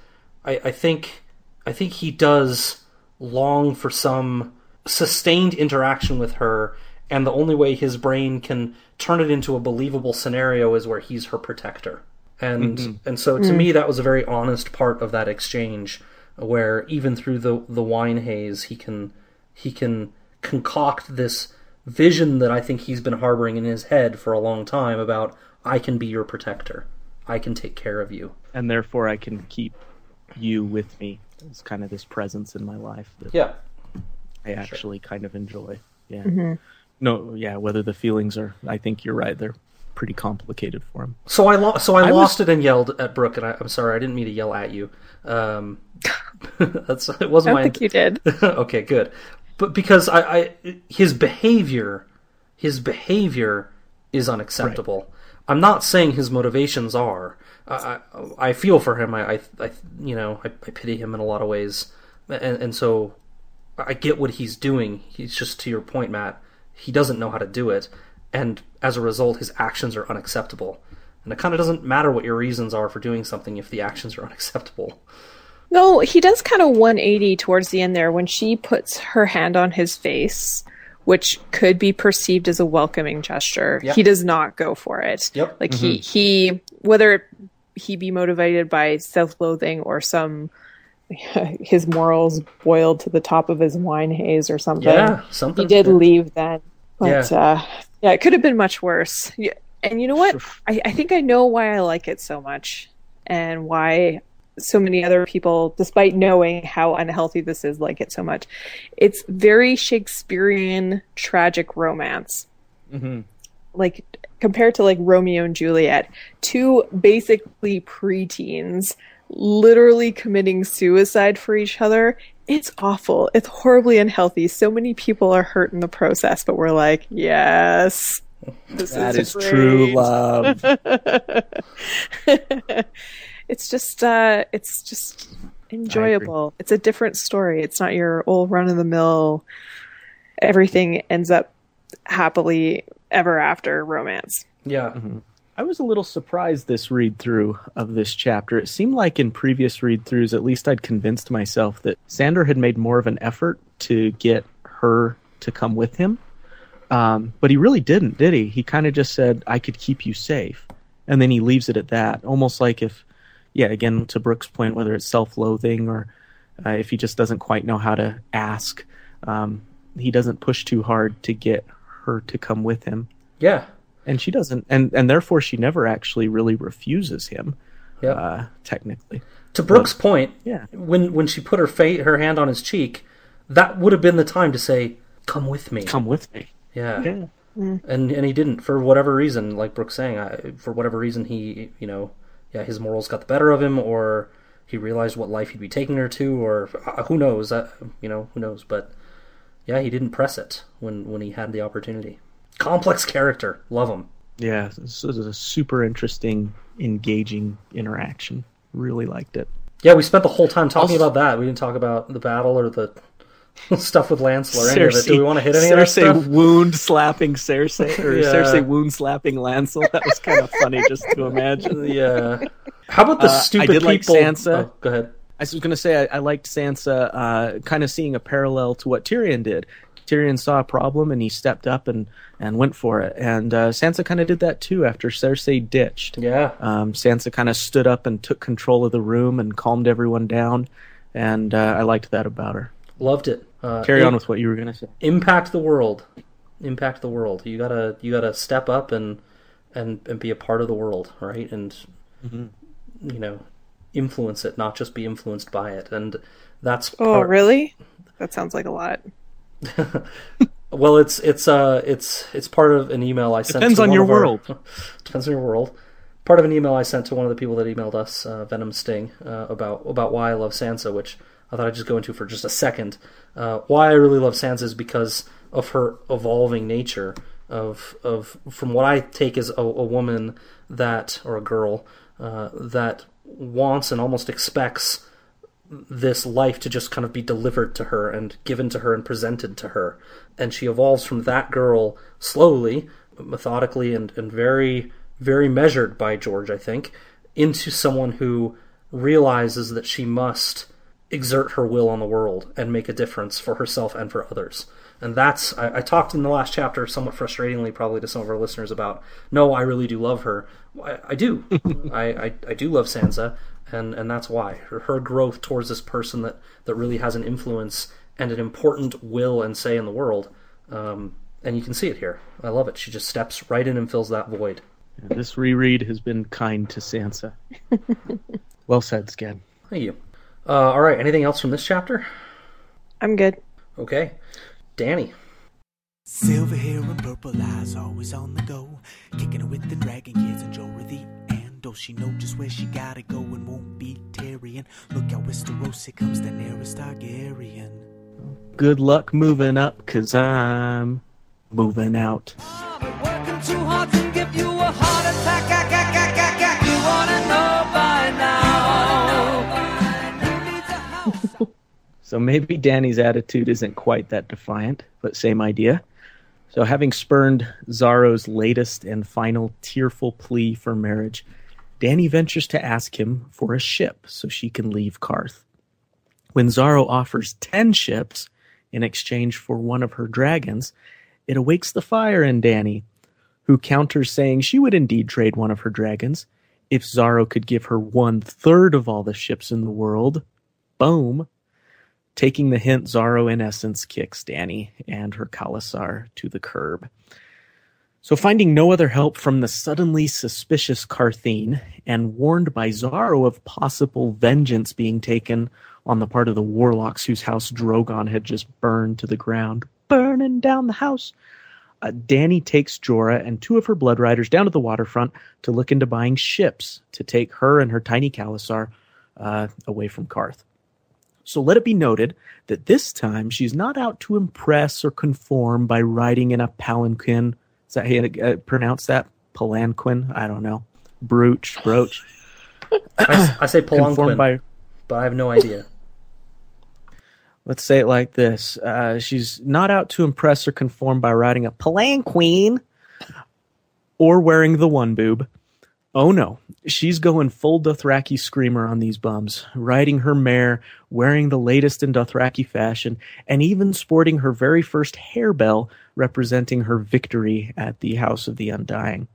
I, I think I think he does long for some sustained interaction with her, and the only way his brain can turn it into a believable scenario is where he's her protector. And and so to me that was a very honest part of that exchange where even through the the wine haze he can he can concoct this vision that I think he's been harboring in his head for a long time about I can be your protector. I can take care of you. and therefore I can keep you with me is kind of this presence in my life that Yeah. I actually kind of enjoy. Yeah. Mhm. No, yeah. Whether the feelings are, I think you're right. They're pretty complicated for him. So I lo- so I, I was- lost it and yelled at Brooke, and I, I'm sorry, I didn't mean to yell at you. Um, that's it wasn't I my. don't think you did. okay, good. But because I, I his behavior, his behavior is unacceptable. I'm not saying his motivations are. I, I, I feel for him. I, I, I you know, I, I pity him in a lot of ways, and and so I get what he's doing. He's just to your point, Matt. He doesn't know how to do it, and as a result, his actions are unacceptable. And it kind of doesn't matter what your reasons are for doing something if the actions are unacceptable. No, he does kind of 180 towards the end there when she puts her hand on his face, which could be perceived as a welcoming gesture. Yeah. He does not go for it. Yep. Like he he whether he be motivated by self-loathing or some his morals boiled to the top of his wine haze or something. Yeah, something. He did leave then. But Yeah. uh yeah, it could have been much worse. Yeah. And you know what? I, I think I know why I like it so much and why so many other people, despite knowing how unhealthy this is, like it so much. It's very Shakespearean tragic romance. Mm-hmm. Like compared to like Romeo and Juliet, two basically preteens literally committing suicide for each other. It's awful. It's horribly unhealthy. So many people are hurt in the process, but we're like, yes. This That is, is true love. it's just uh it's just enjoyable. It's a different story. It's not your old run of the mill everything ends up happily ever after romance. Yeah. I was a little surprised this read through of this chapter. It seemed like in previous read throughs, at least I'd convinced myself that Sandor had made more of an effort to get her to come with him. Um, but he really didn't, did he? He kind of just said, I could keep you safe. And then he leaves it at that. Almost like if, yeah, again, to Brooke's point, whether it's self loathing or uh, if he just doesn't quite know how to ask, um, he doesn't push too hard to get her to come with him Yeah. And she doesn't and and therefore she never actually really refuses him Yeah. uh technically To Brooke's point, yeah. when when she put her fa- her hand on his cheek, that would have been the time to say, "Come with me." come with me Yeah. yeah And and he didn't for whatever reason, like Brooke's saying, I, for whatever reason he, you know, yeah, his morals got the better of him or he realized what life he'd be taking her to or uh, who knows, uh, you know, who knows, but yeah, he didn't press it when when he had the opportunity. Complex character, love him. yeah this is a super interesting engaging interaction really liked it Yeah, we spent the whole time talking Also- about that. We didn't talk about the battle or the stuff with Lancel or any of it. Do we want to hit any of that stuff? wound slapping Cersei or Yeah. Cersei wound slapping Lancel that was kind of funny just to imagine Yeah. How about the Uh, I stupid did like people? Sansa. Oh, go ahead. I was going to say I, I liked Sansa uh, kind of seeing a parallel to what Tyrion did. Tyrion saw a problem and he stepped up and, and went for it. And uh, Sansa kind of did that too after Cersei ditched. Yeah. Um, Sansa kind of stood up and took control of the room and calmed everyone down. And uh, I liked that about her. Loved it. Uh, Carry im- on with what you were going to say. impact the world. Impact the world. You gotta you gotta step up and and and be a part of the world, right? And you know, influence it, not just be influenced by it. And that's Oh, part- really? That sounds like a lot. Well, it's it's uh it's it's part of an email I sent. Depends to on one your of our- world. depends on your world. Part of an email I sent to one of the people that emailed us, uh, Venom Sting, uh, about about why I love Sansa, which I thought I'd just go into for just a second. Uh, why I really love Sansa is because of her evolving nature. Of of from what I take as a, a woman that or a girl uh, that wants and almost expects this life to just kind of be delivered to her and given to her and presented to her. And she evolves from that girl slowly, methodically, and, and very, very measured by George, I think, into someone who realizes that she must exert her will on the world and make a difference for herself and for others. And that's, I, I talked in the last chapter, somewhat frustratingly, probably to some of our listeners, about no, I really do love her. I, I do. I, I, I do love Sansa, and, and that's why. Her, her growth towards this person that, that really has an influence and an important will and say in the world. Um, and you can see it here. I love it. She just steps right in and fills that void. This reread has been kind to Sansa. well said, Sked. Thank you. Uh, all right. Anything else from this chapter? I'm good. Okay. Dany. Silver hair and purple eyes, always on the go. Kicking it with the dragon kids and Jorah the Andal. She know just where she gotta go and won't be tarrying. Look out, Westeros, here comes the nearest Targaryen. Good luck moving up, cause I'm moving out. Working too hard to give you a heart attack. You wanna know by now. So maybe Dany's attitude isn't quite that defiant, but same idea. So, having spurned Xaro's latest and final tearful plea for marriage, Dany ventures to ask him for a ship so she can leave Qarth. When Xaro offers 10 ships in exchange for one of her dragons, it awakes the fire in Dany, who counters saying she would indeed trade one of her dragons if Xaro could give her one third of all the ships in the world. Boom. Taking the hint, Xaro in essence kicks Dany and her Khalasar to the curb. So, finding no other help from the suddenly suspicious Qartheen, and warned by Xaro of possible vengeance being taken on the part of the warlocks whose house Drogon had just burned to the ground, burning down the house, uh, Dany takes Jorah and two of her blood riders down to the waterfront to look into buying ships to take her and her tiny Khalasar uh, away from Qarth. So let it be noted that this time she's not out to impress or conform by riding in a palanquin. Is that how you uh, pronounce that? Palanquin? I don't know. Brooch, brooch. I, I say Conform Palanquin, by but I have no idea. let's say it like this uh, she's not out to impress or conform by riding a palanquin or wearing the one boob oh no she's going full dothraki screamer on these bums riding her mare wearing the latest in dothraki fashion and even sporting her very first harebell representing her victory at the house of the undying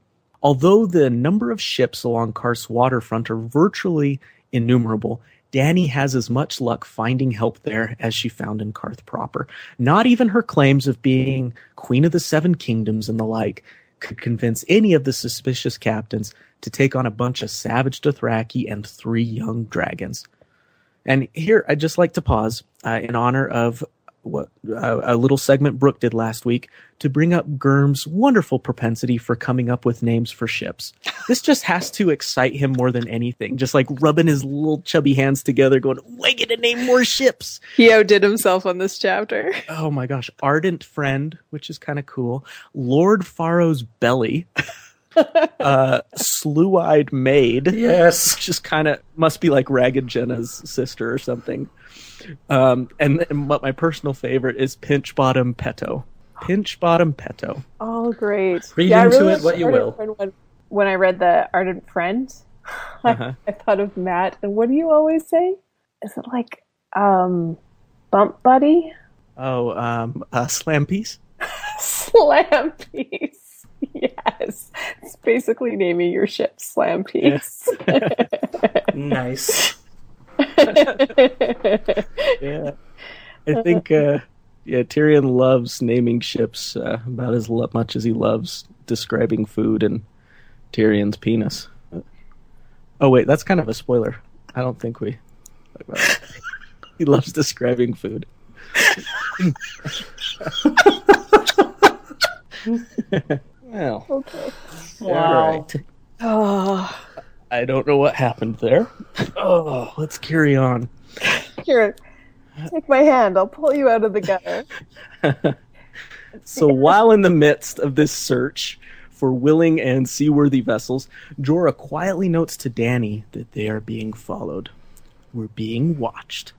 Although the number of ships along Qarth's waterfront are virtually innumerable, Dany has as much luck finding help there as she found in Qarth proper. Not even her claims of being Queen of the Seven Kingdoms and the like could convince any of the suspicious captains to take on a bunch of savage Dothraki and three young dragons. And here, I'd just like to pause uh, in honor of what uh, a little segment Brooke did last week to bring up Gurm's wonderful propensity for coming up with names for ships. This just has to excite him more than anything. Just like rubbing his little chubby hands together, going, "We get to name more ships." He outdid himself on this chapter. Oh my gosh, ardent friend, which is kind of cool. Lord Faro's belly. uh, slew-eyed maid. Yes. just kind of must be like Ragged Jenna's sister or something. Um, and, and what my personal favorite is Pinch Bottom Petto. Pinch Bottom Petto. Oh, great. Read I into really it what you will. When, when I read the Ardent Friend, I, Uh-huh. I thought of Matt. And what do you always say? Is it like um, Bump Buddy? Oh, um, uh, Slam Piece. Slam Piece. Yes. It's basically naming your ship Slam Piece. Nice. Yeah, I think uh, yeah Tyrion loves naming ships uh, about as lo- much as he loves describing food and Tyrion's penis. Oh wait, that's kind of a spoiler. I don't think we. talk about that. he loves describing food. well, okay. all right. Oh, I don't know what happened there. Oh, let's carry on. here. Take my hand. I'll pull you out of the gutter. So while in the midst of this search for willing and seaworthy vessels, Jorah quietly notes to Dany that they are being followed. We're being watched.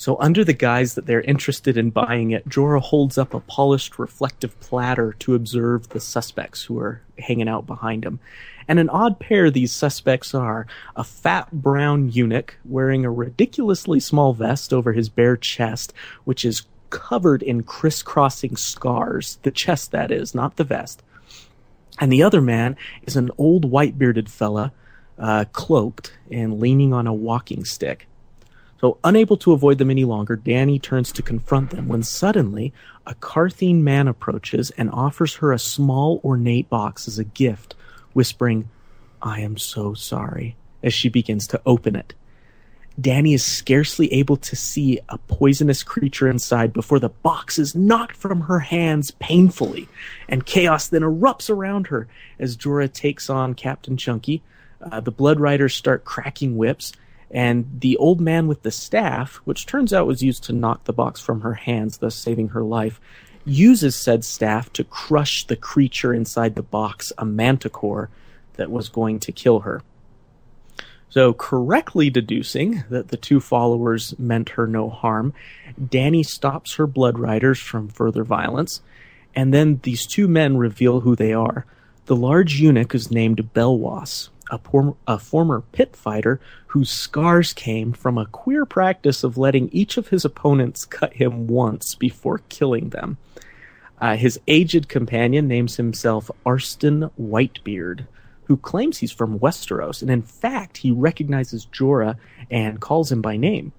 So under the guise that they're interested in buying it, Jorah holds up a polished reflective platter to observe the suspects who are hanging out behind him. And an odd pair these suspects are a fat brown eunuch wearing a ridiculously small vest over his bare chest, which is covered in crisscrossing scars. The chest, that is, not the vest. And the other man is an old white bearded fella, uh, cloaked and leaning on a walking stick. So, unable to avoid them any longer, Dany turns to confront them when suddenly a Qartheen man approaches and offers her a small ornate box as a gift, whispering, I am so sorry, as she begins to open it. Danny is scarcely able to see a poisonous creature inside before the box is knocked from her hands painfully, and chaos then erupts around her as Jorah takes on Captain Chunky. Uh, the Blood Riders start cracking whips, and the old man with the staff, which turns out was used to knock the box from her hands, thus saving her life, uses said staff to crush the creature inside the box, a manticore that was going to kill her. So, correctly deducing that the two followers meant her no harm, Dany stops her blood riders from further violence, and then these two men reveal who they are. The large eunuch is named Belwas, a, por- a former pit fighter whose scars came from a queer practice of letting each of his opponents cut him once before killing them. Uh, his aged companion names himself Arstan Whitebeard, who claims he's from Westeros, and in fact, he recognizes Jorah and calls him by name.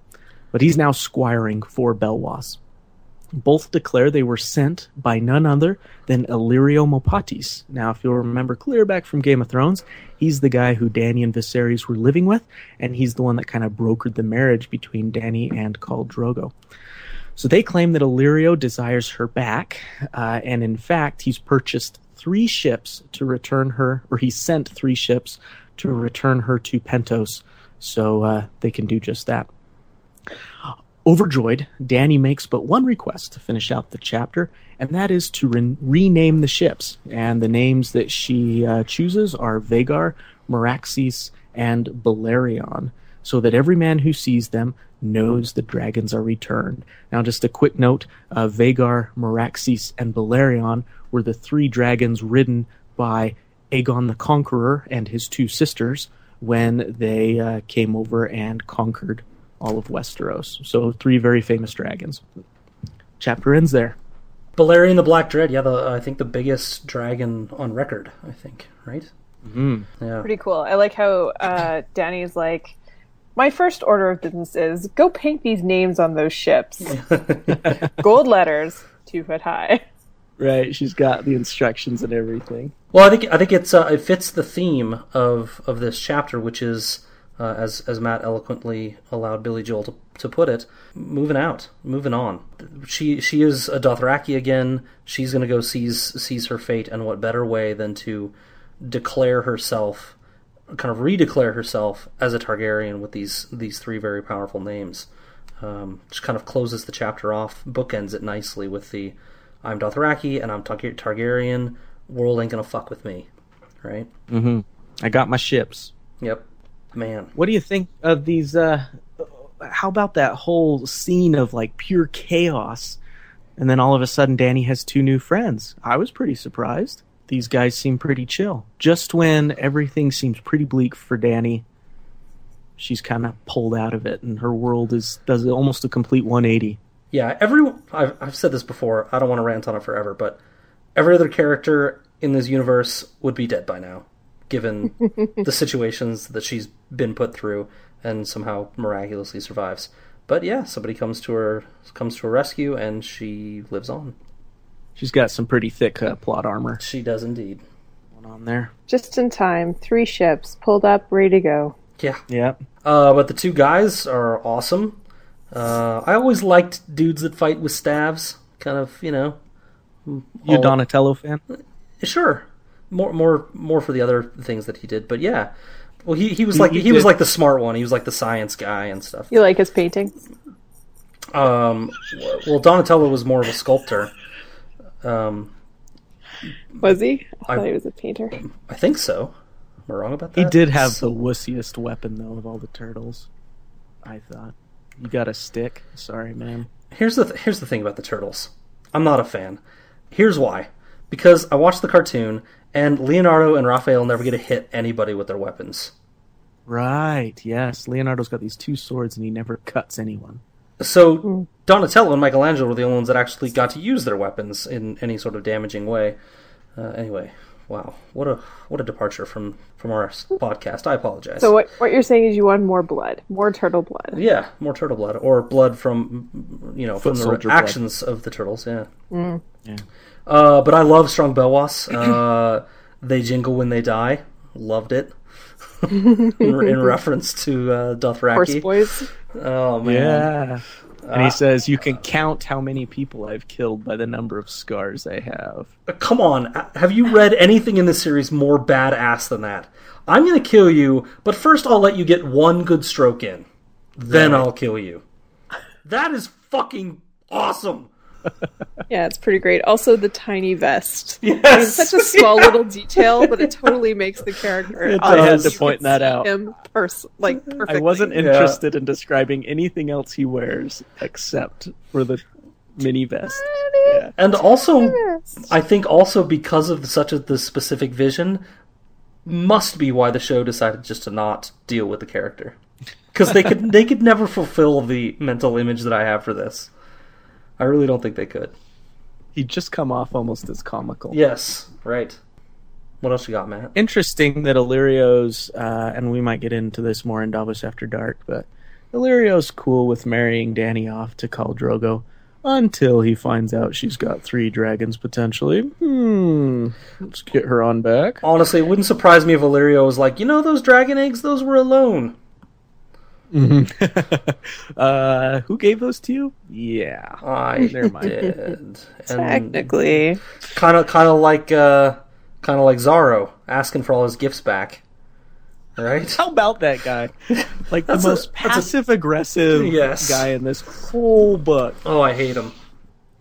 But he's now squiring for Belwas. Both declare they were sent by none other than Illyrio Mopatis. Now, if you'll remember clear back from Game of Thrones, he's the guy who Dany and Viserys were living with, and he's the one that kind of brokered the marriage between Dany and Khal Drogo. So they claim that Illyrio desires her back, uh, and in fact, he's purchased three ships to return her, or he sent three ships to return her to Pentos, so uh, they can do just that. Overjoyed, Dany makes but one request to finish out the chapter, and that is to re- rename the ships. And the names that she uh, chooses are Vhagar, Meraxes, and Balerion, so that every man who sees them knows the dragons are returned. Now, just a quick note uh, Vhagar, Meraxes, and Balerion were the three dragons ridden by Aegon the Conqueror and his two sisters when they uh, came over and conquered all of Westeros. So, three very famous dragons. Chapter ends there. Balerion the Black Dread, yeah, the, I think the biggest dragon on record, I think, right? Mm. Yeah. Pretty cool. I like how uh, Dany's like, my first order of business is go paint these names on those ships. Gold letters, two foot high. Right, she's got the instructions and everything. Well, I think I think it's uh, it fits the theme of of this chapter, which is uh, as as Matt eloquently allowed Billy Joel to, to put it, moving out, moving on. She she is a Dothraki again. She's going to go seize seize her fate, and what better way than to declare herself, kind of redeclare herself as a Targaryen with these these three very powerful names. Um, just kind of closes the chapter off, bookends it nicely with the I'm Dothraki and I'm Tar- Targaryen. World ain't gonna fuck with me, right? Mm-hmm. I got my ships. Yep, man. What do you think of these? Uh, how about that whole scene of like pure chaos, and then all of a sudden Dany has two new friends? I was pretty surprised. These guys seem pretty chill. Just when everything seems pretty bleak for Dany, she's kind of pulled out of it, and her world is does almost a complete 180. Yeah, everyone. I've, I've said this before. I don't want to rant on it forever, but every other character in this universe would be dead by now, given the situations that she's been put through, and somehow miraculously survives. But yeah, somebody comes to her comes to her rescue, and she lives on. She's got some pretty thick uh, plot armor. She does indeed. Going on there. Just in time, three ships pulled up, ready to go. Yeah. Yep. Uh, but the two guys are awesome. Uh, I always liked dudes that fight with staves. Kind of, you know. You a Donatello fan? Sure. More, more, more for the other things that he did, but yeah. Well, he, he was like he he was like the smart one. He was like the science guy and stuff. You like his painting? Um, well, Donatello was more of a sculptor. Um, Was he? I I- thought he was a painter. I think so. Am I wrong about that? He did have the wussiest weapon though of all the turtles. I thought. You got a stick? Sorry, man. Here's the th- here's the thing about the turtles. I'm not a fan. Here's why. Because I watched the cartoon, and Leonardo and Raphael never get to hit anybody with their weapons. Right. Yes. Leonardo's got these two swords and he never cuts anyone. So Donatello and Michelangelo were the only ones that actually got to use their weapons in any sort of damaging way. Uh, anyway, wow, what a what a departure from from our podcast. I apologize. So what what you're saying is you want more blood, more turtle blood. yeah, more turtle blood or blood from you know Foot from the soldier blood. actions of the turtles. Yeah. Mm. Yeah. Uh, but I love strong Belwas. Uh, they jingle when they die. Loved it. in, in reference to uh, Dothraki. Horse boys. Oh man, Yeah. And Uh, he says, You can count how many people I've killed by the number of scars I have. Uh, Come on, have you read anything in this series more badass than that? I'm gonna kill you, but first I'll let you get one good stroke in. Then I'll kill you. That is fucking awesome. Yeah, it's pretty great. Also, the tiny vest. Yes. I mean, such a small little detail, but it totally makes the character. It had does. You to point that out. Him pers- like perfectly. I wasn't Yeah. interested in describing anything else he wears except for the mini vest. Yeah. And also, I think also because of such a the specific vision, must be why the show decided just to not deal with the character, because they could they could never fulfill the mental image that I have for this. I really don't think they could. He'd just come off almost as comical. Yes, right. What else you got, Matt? Interesting that Illyrio's, uh, and we might get into this more in Davos After Dark, but Illyrio's cool with marrying Dany off to Khal Drogo until he finds out she's got three dragons potentially. Hmm. Let's get her on back. Honestly, it wouldn't surprise me if Illyrio was like, you know, those dragon eggs, those were alone. uh, who gave those to you? Yeah. I did. Technically, kind of, kind of like, uh, kind of like Xaro asking for all his gifts back. Right? How about that guy? Like the That's a- most a- passive aggressive Yes. guy in this whole book. Oh, I hate him.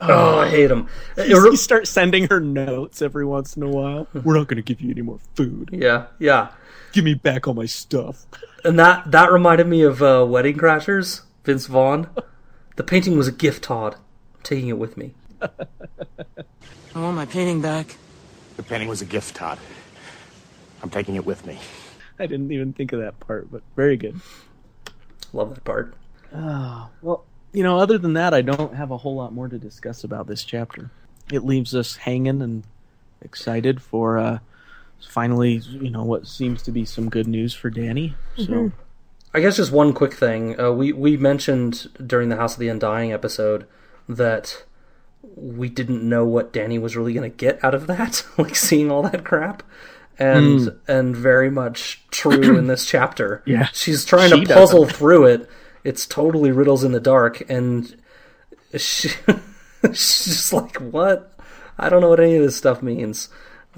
Oh, I hate him. It You, re- you start sending her notes every once in a while. We're not going to give you any more food. yeah, yeah. Give me back all my stuff. And that that reminded me of uh, Wedding Crashers, Vince Vaughn. The painting was a gift, Todd. I'm taking it with me. I want my painting back. The painting was a gift, Todd. I'm taking it with me. I didn't even think of that part, but very good. Love that part. Oh, well, you know, other than that, I don't have a whole lot more to discuss about this chapter. It leaves us hanging and excited for uh, finally, you know, what seems to be some good news for Dany. So, mm-hmm. I guess just one quick thing. Uh, we we mentioned during the House of the Undying episode that we didn't know what Dany was really going to get out of that, like seeing all that crap. And hmm. and very much true in this chapter. Yeah. she's trying She to puzzle doesn't. through it. It's totally riddles in the dark, and she, she's just like, "What? I don't know what any of this stuff means."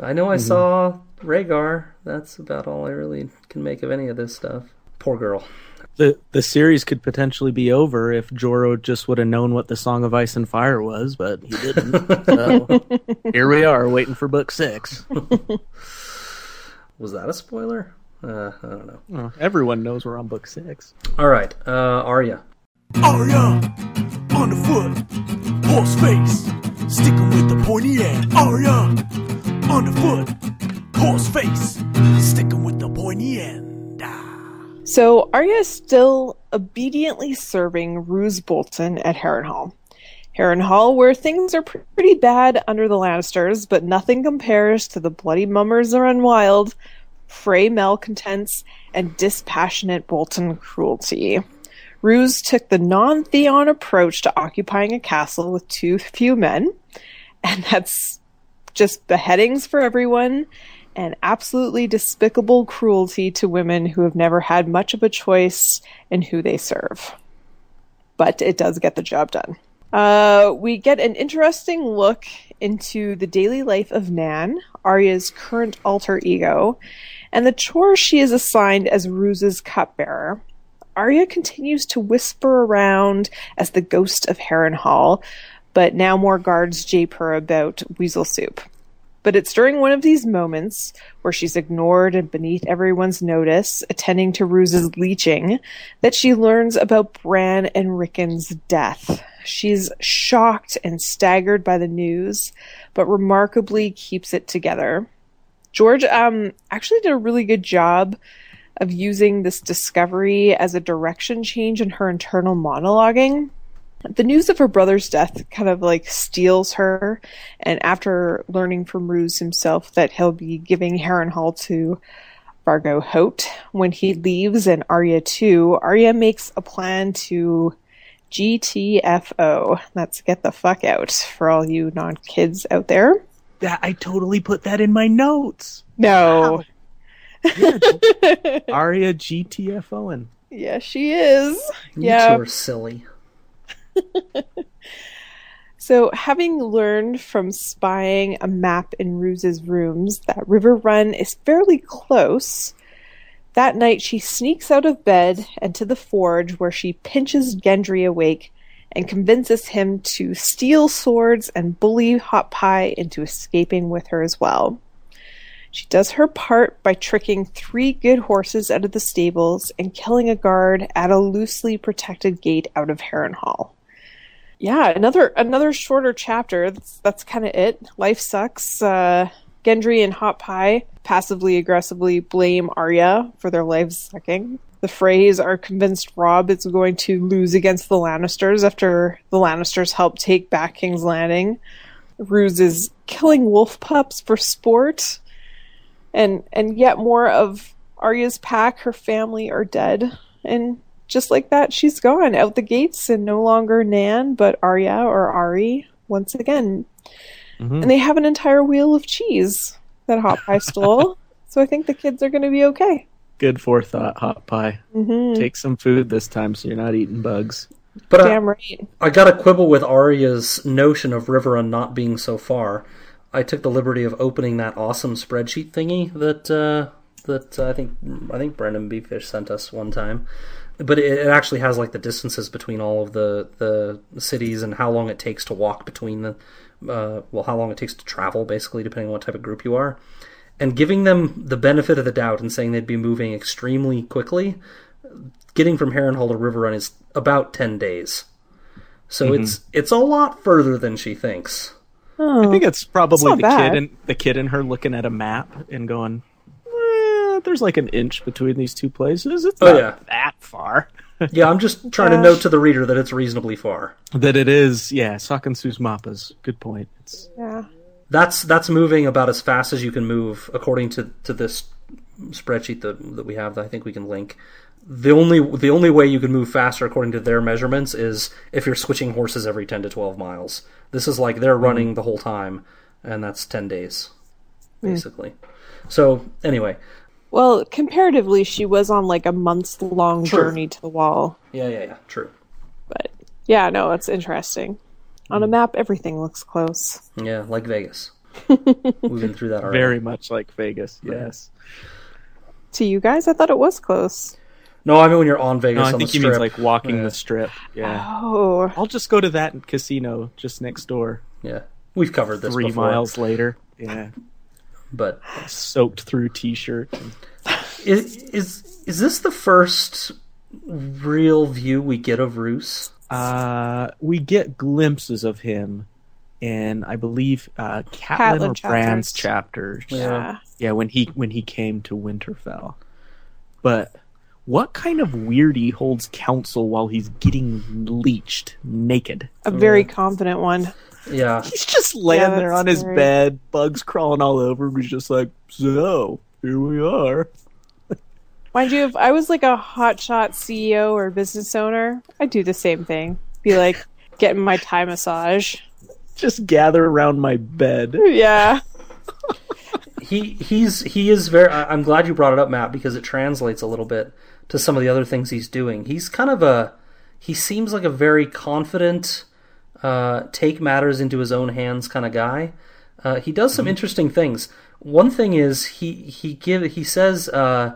I know I mm-hmm. saw Rhaegar. That's about all I really can make of any of this stuff. Poor girl. the the series could potentially be over if Jorah just would have known what the Song of Ice and Fire was, but he didn't. so, here we are, waiting for book six. Was that a spoiler? Uh, I don't know. Well, everyone knows we're on book six. All right, uh, Arya. Arya, on the foot, horse face, sticking with the pointy end. Arya, on the foot, horse face, sticking with the pointy end. So Arya is still obediently serving Roose Bolton at Harrenhal. Harrenhal, where things are pretty bad under the Lannisters, but nothing compares to the bloody mummers run wild, Frey malcontents, and dispassionate Bolton cruelty. Roose took the non Theon approach to occupying a castle with too few men, and that's just beheadings for everyone and absolutely despicable cruelty to women who have never had much of a choice in who they serve. But it does get the job done. Uh, we get an interesting look into the daily life of Nan, Arya's current alter ego, and the chore she is assigned as Roose's cupbearer. Arya continues to whisper around as the ghost of Harrenhal, but now more guards jape her about weasel soup. But it's during one of these moments where she's ignored and beneath everyone's notice, attending to Roose's leeching, that she learns about Bran and Rickon's death. She's shocked and staggered by the news, but remarkably keeps it together. George um, actually did a really good job of using this discovery as a direction change in her internal monologuing the news of her brother's death kind of like steals her. And after learning from Roose himself that he'll be giving Harrenhal to Vargo Hoat when he leaves and Arya too, Arya makes a plan to GTFO. That's get the fuck out for all you non kids out there. That I totally put that in my notes. No. Arya GTF Owen. Yeah, she is. You yeah. two are silly. So, having learned from spying a map in Roose's rooms that Riverrun is fairly close, that night she sneaks out of bed and to the forge where she pinches Gendry awake and convinces him to steal swords and bully Hot Pie into escaping with her as well. She does her part by tricking three good horses out of the stables and killing a guard at a loosely protected gate out of Harrenhal yeah, another another shorter chapter. That's that's kind of it. Life sucks. Uh, Gendry and Hot Pie passively aggressively blame Arya for their lives sucking. The Freys are convinced Robb is going to lose against the Lannisters after the Lannisters help take back King's Landing. Roose is killing wolf pups for sport, and and yet more of Arya's pack, her family, are dead, and just like that, she's gone out the gates and no longer Nan, but Arya or Ari once again. Mhm. And they have an entire wheel of cheese that Hot Pie stole. so I think the kids are going to be okay. Good forethought, Hot Pie. Mhm. Take some food this time so you're not eating bugs. But I, Damn right. I gotta quibble with Arya's notion of Riverrun not being so far. I took the liberty of opening that awesome spreadsheet thingy that uh, that uh, I think I think Brendan B. Fish sent us one time. But it, it actually has like the distances between all of the the cities and how long it takes to walk between the uh, well how long it takes to travel basically depending on what type of group you are. And giving them the benefit of the doubt and saying they'd be moving extremely quickly, getting from Harrenhal to Riverrun is about ten days. So Mhm. it's it's a lot further than she thinks. Oh, I think it's probably not the bad. kid and the kid and her looking at a map and going, eh, "There's like an inch between these two places. It's Oh, not yeah. that far." Yeah, I'm just trying to note to the reader that it's reasonably far. that it is, yeah. Sakan sus mapas. Good point. It's Yeah. That's that's moving about as fast as you can move according to, to this spreadsheet that that we have that I think we can link. The only the only way you can move faster according to their measurements is if you're switching horses every 10 to 12 miles. This is like they're running the whole time and that's 10 days basically. So, anyway, Well, comparatively, she was on like a months long True. journey to the wall. yeah, yeah, yeah, true. But yeah, no, it's interesting. On a hmm. map, everything looks close. Yeah, like Vegas. We've been through that already. very much like Vegas. Yes. To you guys, I thought it was close. No, I mean when you're on Vegas No, I on think the he means like walking Yeah. the strip. Yeah. Oh, I'll just go to that casino just next door. Yeah, we've covered this Three before, miles later. Yeah. but Soaked through t-shirt. is is is this the first real view we get of Roose? Uh, we get glimpses of him in, I believe, uh, Catelyn or Catelyn Brand's chapters. chapters. yeah. Yeah, when he when he came to Winterfell. But what kind of weirdy holds counsel while he's getting leeched naked? A very confident one. Yeah, He's just laying Yeah, there that's on his bed, bugs crawling all over him. He's just like, so here we are. Mind you, if I was like a hotshot CEO or business owner, I'd do the same thing. Be like getting my Thai massage. Just gather around my bed. Yeah. he he's he is very. I- I'm glad you brought it up, Matt, because it translates a little bit to some of the other things he's doing. He's kind of a he seems like a very confident, uh, take matters into his own hands kind of guy. Uh, he does some interesting things. One thing is he he give he says uh,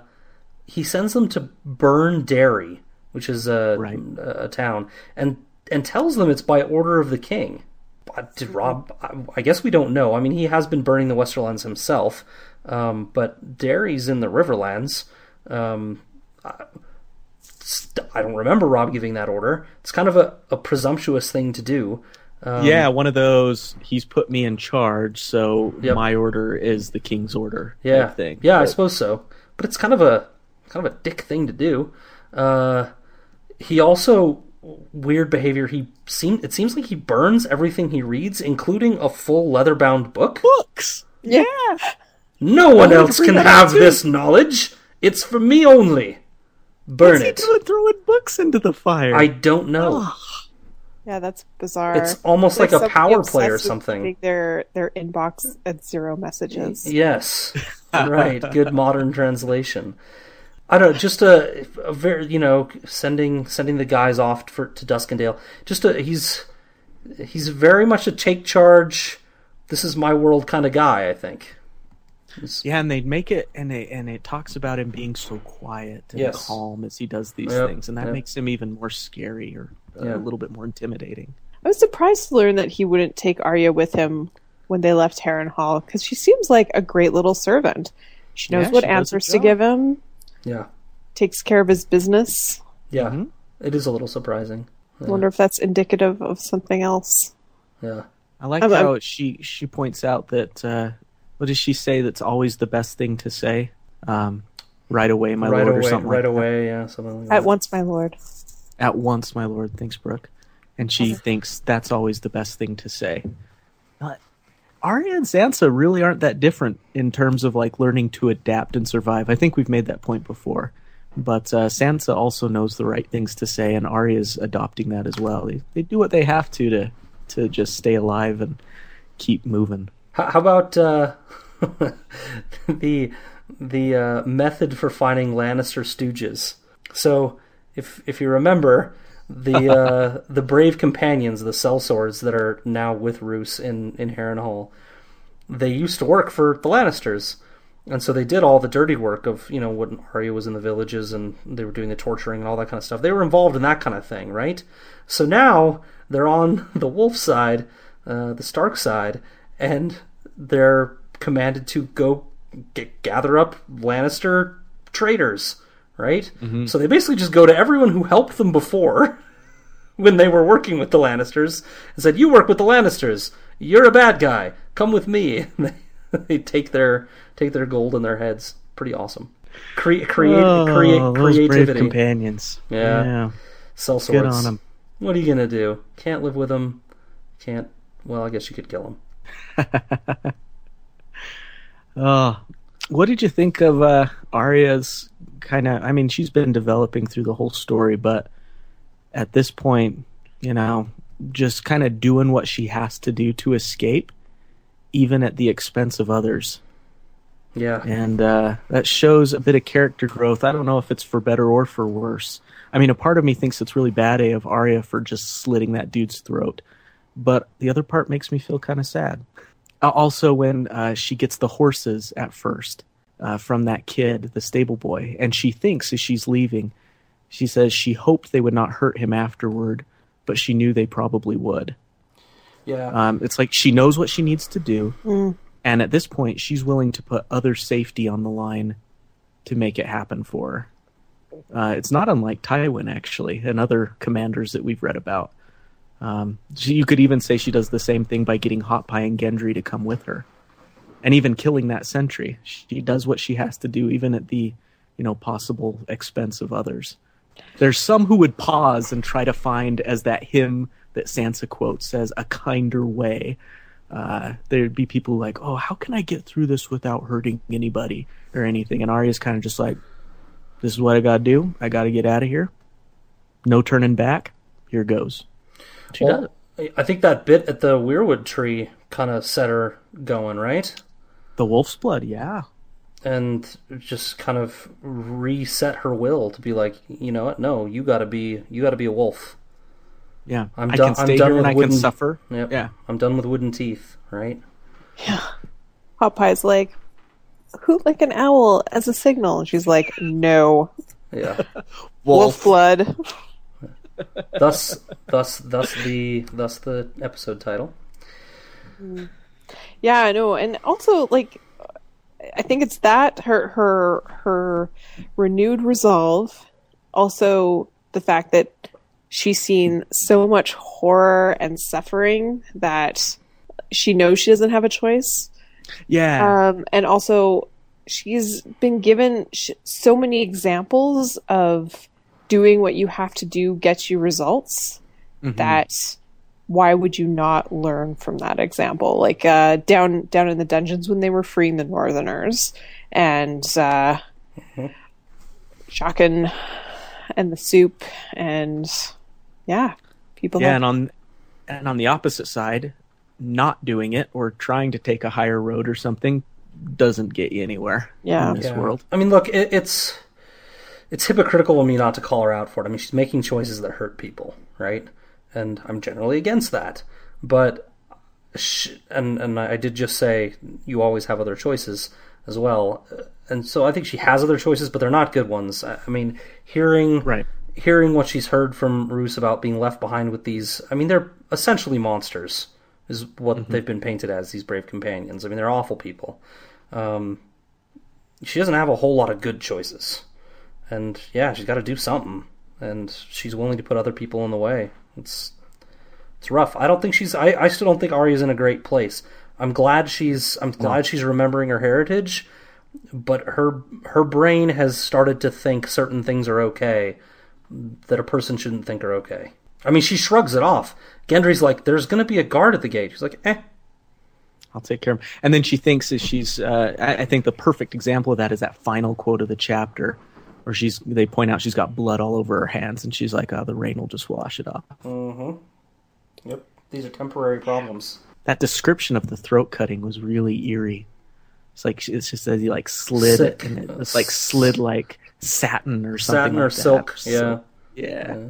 he sends them to burn Darry, which is a, Right. a, a town, and and tells them it's by order of the king. Did Robb? I- I guess we don't know. I mean, he has been burning the Westerlands himself, um, but Darry's in the Riverlands. Um, I, don't remember Robb giving that order. It's kind of a, a presumptuous thing to do. Um, yeah, one of those. He's put me in charge, so Yep. my order is the king's order. type yeah, thing. yeah, I suppose so. But it's kind of a kind of a dick thing to do. Uh, he also weird behavior. He seem it seems like he burns everything he reads, including a full leather bound book. books. Yeah. No one else can have too. this knowledge. It's for me only. Burn What's he it. doing throwing books into the fire? I don't know. Yeah, that's bizarre. It's almost like a power play or something. Their their inbox at zero messages. Yes, right. Good modern translation. I don't know, just a, a very you know sending sending the guys off for to Duskendale. Just a he's he's very much a take charge. This is my world kind of guy. I think. Yeah, and they make it, and it and it talks about him being so quiet and Yes. calm as he does these Yep, things, and that yep. makes him even more scary or uh, Yeah. a little bit more intimidating. I was surprised to learn that he wouldn't take Arya with him when they left Harrenhal Hall because she seems like a great little servant. She knows Yeah, what she answers to give him, Yeah, takes care of his business. yeah. Mm-hmm. It is a little surprising. I wonder if that's indicative of something else. Yeah. I like I'm- how I'm- she she points out that uh, what does she say? That's always the best thing to say. Um, right away, my right lord, away, or something right like that. away. Yeah, something like At that. once, my lord. At once, my lord. Thanks, Brooke. And she thinks that's always the best thing to say. But Arya and Sansa really aren't that different in terms of like learning to adapt and survive. I think we've made that point before. But uh, Sansa also knows the right things to say, and Arya's adopting that as well. They, they do what they have to to to just stay alive and keep moving. How, how about uh, the the uh, method for finding Lannister stooges? So, if if you remember, the uh, the brave companions, the sellswords that are now with Roose in in Harrenhal, they used to work for the Lannisters, and so they did all the dirty work of you know when Arya was in the villages and they were doing the torturing and all that kind of stuff. They were involved in that kind of thing, right? So now they're on the Wolf side, uh, the Stark side, and they're commanded to go g- gather up Lannister traitors, right? Mm-hmm. So they basically just go to everyone who helped them before when they were working with the Lannisters and said, "You work with the Lannisters. You're a bad guy. Come with me." they, they take their take their gold in their heads. Pretty awesome. Create create create Oh, brave creativity. companions. Yeah. yeah. Sell swords. on 'em. What are you gonna do? Can't live with them. Can't. Well, I guess you could kill them. Oh, what did you think of uh, Arya's kind of? I mean, she's been developing through the whole story, but at this point, you know, just kind of doing what she has to do to escape, even at the expense of others. Yeah. And uh, that shows a bit of character growth. I don't know if it's for better or for worse. I mean, a part of me thinks it's really bad A of Arya for just slitting that dude's throat, but the other part makes me feel kind of sad. Also, when uh, she gets the horses at first uh, from that kid, the stable boy, and she thinks as she's leaving, she says she hoped they would not hurt him afterward, but she knew they probably would. Yeah. Um, it's like she knows what she needs to do, Mm. and at this point, she's willing to put other safety on the line to make it happen for her. Uh, it's not unlike Tywin, actually, and other commanders that we've read about. Um, she, you could even say she does the same thing by getting Hot Pie and Gendry to come with her, and even killing that sentry. She does what she has to do, even at the, you know, possible expense of others. There's some who would pause and try to find, as that hymn that Sansa quotes says, a kinder way. Uh, there'd be people like, oh, how can I get through this without hurting anybody or anything? And Arya's kind of just like, this is what I gotta do. I gotta get out of here. No turning back. Here goes. She Well, it. I think that bit at the weirwood tree kind of set her going, right? The wolf's blood, yeah. And just kind of reset her will to be like, you know what? No, you got to be, you got to be a wolf. Yeah. I'm I done. can stay I'm done here with and I wooden, can suffer. Yep. Yeah. I'm done with wooden teeth. Right? Hot Pie's like, hoot like an owl as a signal. And she's like, no. Yeah. Wolf blood. Thus, thus, thus the, thus the episode title. Yeah, I know. And also, like, I think it's that her her her renewed resolve. Also, the fact that she's seen so much horror and suffering that she knows she doesn't have a choice. Yeah. Um, and also, she's been given sh- so many examples of doing what you have to do gets you results Mhm. that why would you not learn from that example like uh, down down in the dungeons when they were freeing the northerners and uh Shotgun and the soup and yeah people yeah, have- and on and on the opposite side, not doing it or trying to take a higher road or something doesn't get you anywhere Yeah. in this Yeah. world. I mean, look, it, it's it's hypocritical of me not to call her out for it. I mean, she's making choices that hurt people, right? And I'm generally against that. But sh- and and I did just say you always have other choices as well. And so I think she has other choices, but they're not good ones. I I mean, hearing Right. hearing what she's heard from Roose about being left behind with these, I mean, they're essentially monsters, is what they've been painted as, these brave companions. I mean, they're awful people. Um, she doesn't have a whole lot of good choices. And yeah, she's got to do something. And she's willing to put other people in the way. It's it's rough. I don't think she's. I, I still don't think Arya's in a great place. I'm glad she's. I'm glad she's remembering her heritage, but her her brain has started to think certain things are okay that a person shouldn't think are okay. I mean, she shrugs it off. Gendry's like, "There's going to be a guard at the gate." She's like, "Eh." I'll take care of him. And then she thinks that she's. Uh, I, I think the perfect example of that is that final quote of the chapter, where she's. They point out she's got blood all over her hands, and she's like, "Oh, the rain will just wash it off." Mm-hmm. Yep. These are temporary problems. That description of the throat cutting was really eerie. It's like it's just as he like slid, Sick. and it was like slid like satin or something. Satin or like that. silk, So- yeah.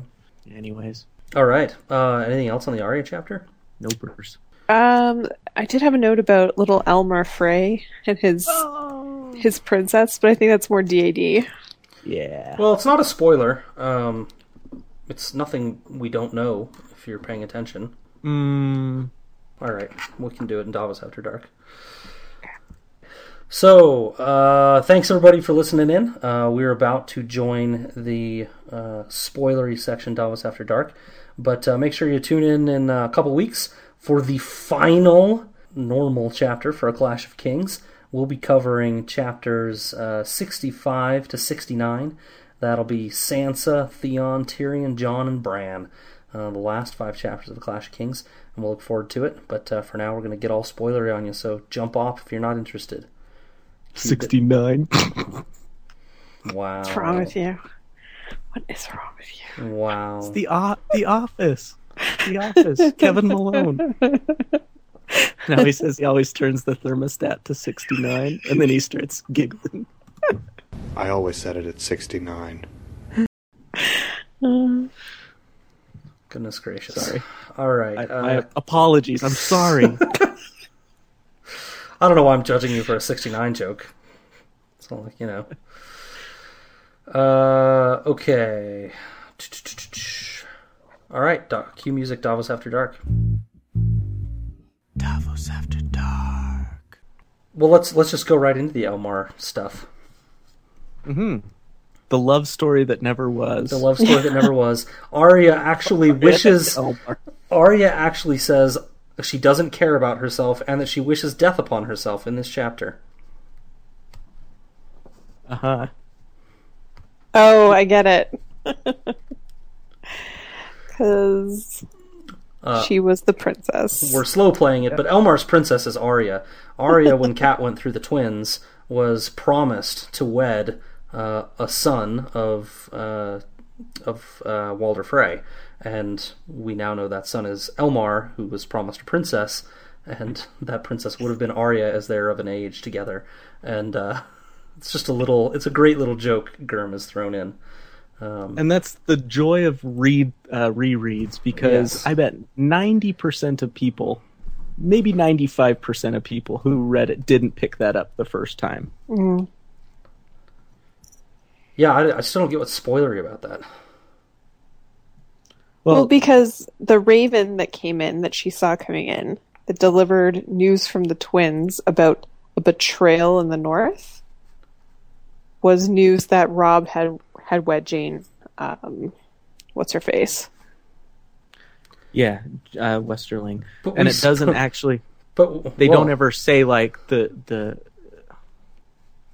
yeah. Anyways, All right. Uh, anything else on the Arya chapter? no burrs. Um, I did have a note about little Elmar Frey and his his princess, but I think that's more DAD. Yeah. Well, it's not a spoiler. Um, it's nothing we don't know if you're paying attention. Mm, All right, we can do it in Davos After Dark. So, uh, thanks everybody for listening in. Uh, we're about to join the uh, spoilery section, Davos After Dark. But uh, make sure you tune in in a couple weeks for the final normal chapter for A Clash of Kings. We'll be covering chapters uh, 65 to 69. That'll be Sansa, Theon, Tyrion, Jon, and Bran. Uh, the last five chapters of The Clash of Kings. And we'll look forward to it. But uh, for now, we're going to get all spoilery on you, so jump off if you're not interested. sixty nine. Wow. What's wrong with you? What is wrong with you? Wow. the o- the Office. The Office. Kevin Malone. now he says he always turns the thermostat to sixty nine, and then he starts giggling. I always set it at 69. Goodness gracious. Sorry. All right. I, uh, my apologies. I'm sorry. I don't know why I'm judging you for a 69 joke. It's not like, you know. Uh, okay. All right. Da- cue music Davos After Dark. Davos after dark. Well, let's let's just go right into the Elmar stuff. hmm The love story that never was. The love story that never was. Arya actually wishes. Elmar. Arya actually says she doesn't care about herself and that she wishes death upon herself in this chapter. Uh huh. Oh, I get it. Because Uh, she was the princess. We're slow playing it, but Elmar's princess is Arya. Arya, when Kat went through the twins, was promised to wed uh, a son of uh, of uh, Walder Frey, and we now know that son is Elmar, who was promised a princess, and that princess would have been Arya as they're of an age together, and uh, it's just a little, it's a great little joke Gurm has thrown in. Um, And that's the joy of read uh, rereads because Yes. I bet ninety percent of people, maybe ninety five percent of people who read it didn't pick that up the first time. Mm. yeah, I, I still don't get what's spoilery about that. Well, Well, because the raven that came in that she saw coming in that delivered news from the twins about a betrayal in the north was news that Robb had had wed Jeyne. Um, what's her face? yeah, uh, Westerling, But and it doesn't sp- actually. But They well, don't ever say like the the.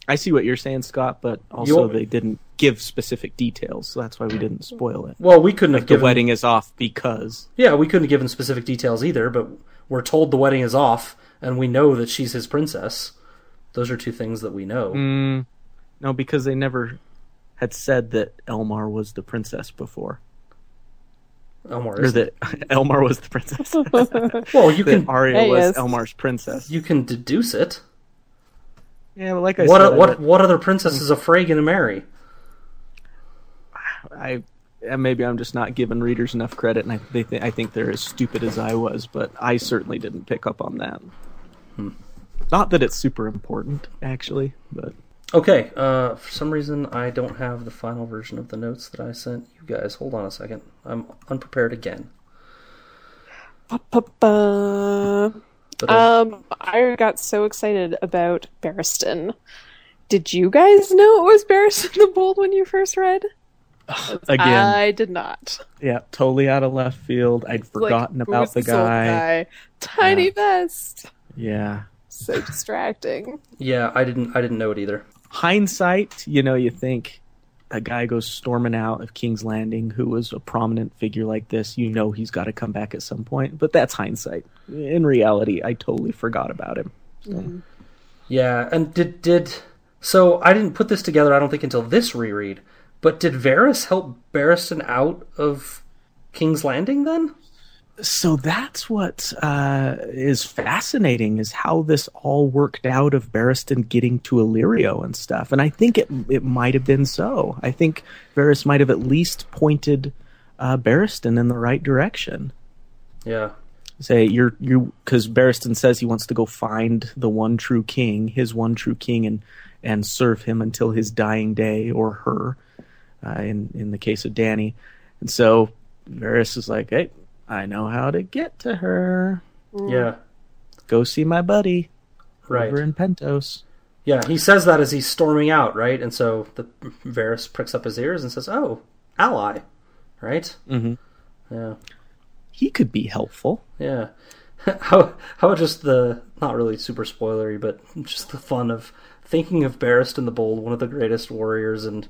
I see what you're saying, Scott, but also You- they didn't give specific details, so that's why we didn't spoil it. Well, we couldn't Like have the wedding is off because Yeah, we couldn't have given specific details either, but we're told the wedding is off, and we know that she's his princess. Those are two things that we know. Mm, no, because they never had said that Elmar was the princess before. Elmar or is that Elmar was the princess. well, you that can Arya Hey, was yes. Elmar's princess. you can deduce it. Yeah, well, like I What said, what what other princess is Afraid gonna marry? I maybe I'm just not giving readers enough credit, and I they th- I think they're as stupid as I was, but I certainly didn't pick up on that. Hmm. Not that it's super important, actually, but Okay, uh, for some reason I don't have the final version of the notes that I sent you guys. Hold on a second. I'm unprepared again. But, uh, Um, I got so excited about Barristan. Did you guys know it was Barristan the Bold when you first read? again, I did not. yeah, totally out of left field. I'd forgotten who's about the this old guy. Tiny vest. Yeah, So distracting. yeah, I didn't I didn't know it either. Hindsight, you know, you think a guy goes storming out of King's Landing who was a prominent figure like this, you know he's got to come back at some point. But that's hindsight. In reality, I totally forgot about him. Mm-hmm. Yeah, and did did so I didn't put this together. I don't think until this reread. But did Varys help Barristan out of King's Landing then? So that's what uh, is fascinating is how this all worked out of Barristan getting to Illyrio and stuff. And I think it it might have been so. I think Varys might have at least pointed uh, Barristan in the right direction. Yeah. say you're you because Barristan says he wants to go find the one true king, his one true king, and and serve him until his dying day or her, uh, in in the case of Dany, and so Varys is like, hey, I know how to get to her. Yeah. Go see my buddy Right. over in Pentos. Yeah, he says that as he's storming out, right? And so the Varys pricks up his ears and says, "Oh, ally." Right? Mm-hmm. Yeah. He could be helpful. Yeah. How how about just the not really super spoilery, but just the fun of thinking of Barristan the Bold, one of the greatest warriors, and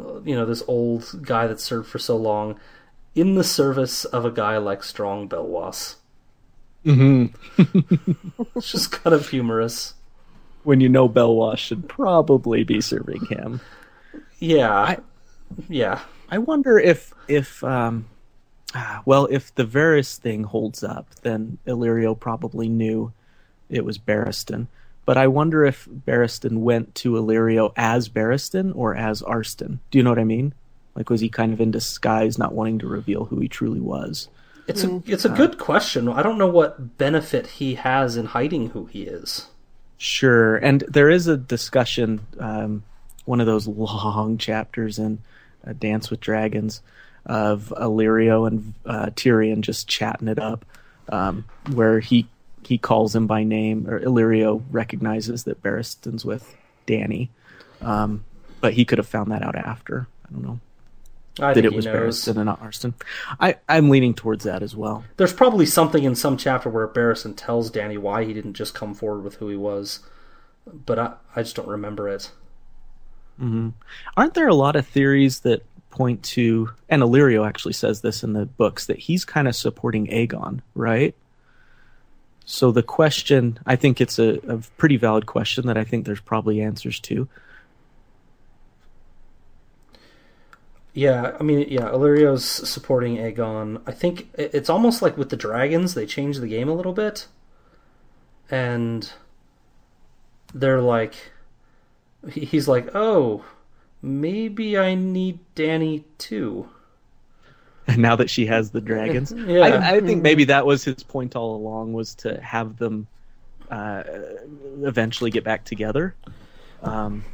uh, you know this old guy that served for so long, in the service of a guy like Strong Belwas. Mm-hmm. It's just kind of humorous. when you know Belwas should probably be serving him. Yeah. yeah. I wonder if if um ah, well if the Varys thing holds up, then Illyrio probably knew it was Barristan. But I wonder if Barristan went to Illyrio as Barristan or as Arstan. Do you know what I mean? Like was he kind of in disguise, not wanting to reveal who he truly was? It's a it's a good question. I don't know what benefit he has in hiding who he is. Sure, and there is a discussion, um, one of those long chapters in uh, Dance with Dragons, of Illyrio and uh, Tyrion just chatting it up, um, where he he calls him by name, or Illyrio recognizes that Barristan's with Dany, um, but he could have found that out after. I don't know I that think it was knows. Barristan and not Arstan. I I'm leaning towards that as well. There's probably something in some chapter where Barristan tells Dany why he didn't just come forward with who he was, but I, I just don't remember it. hmm Aren't there a lot of theories that point to, and Illyrio actually says this in the books, that he's kind of supporting Aegon, right? So the question, I think it's a, a pretty valid question that I think there's probably answers to. Yeah, I mean, yeah, Illyrio's supporting Aegon. I think it's almost like with the dragons, they change the game a little bit, and they're like, he's like, oh, maybe I need Dany too. And now that she has the dragons, Yeah. I, I think maybe that was his point all along was to have them uh, eventually get back together, um,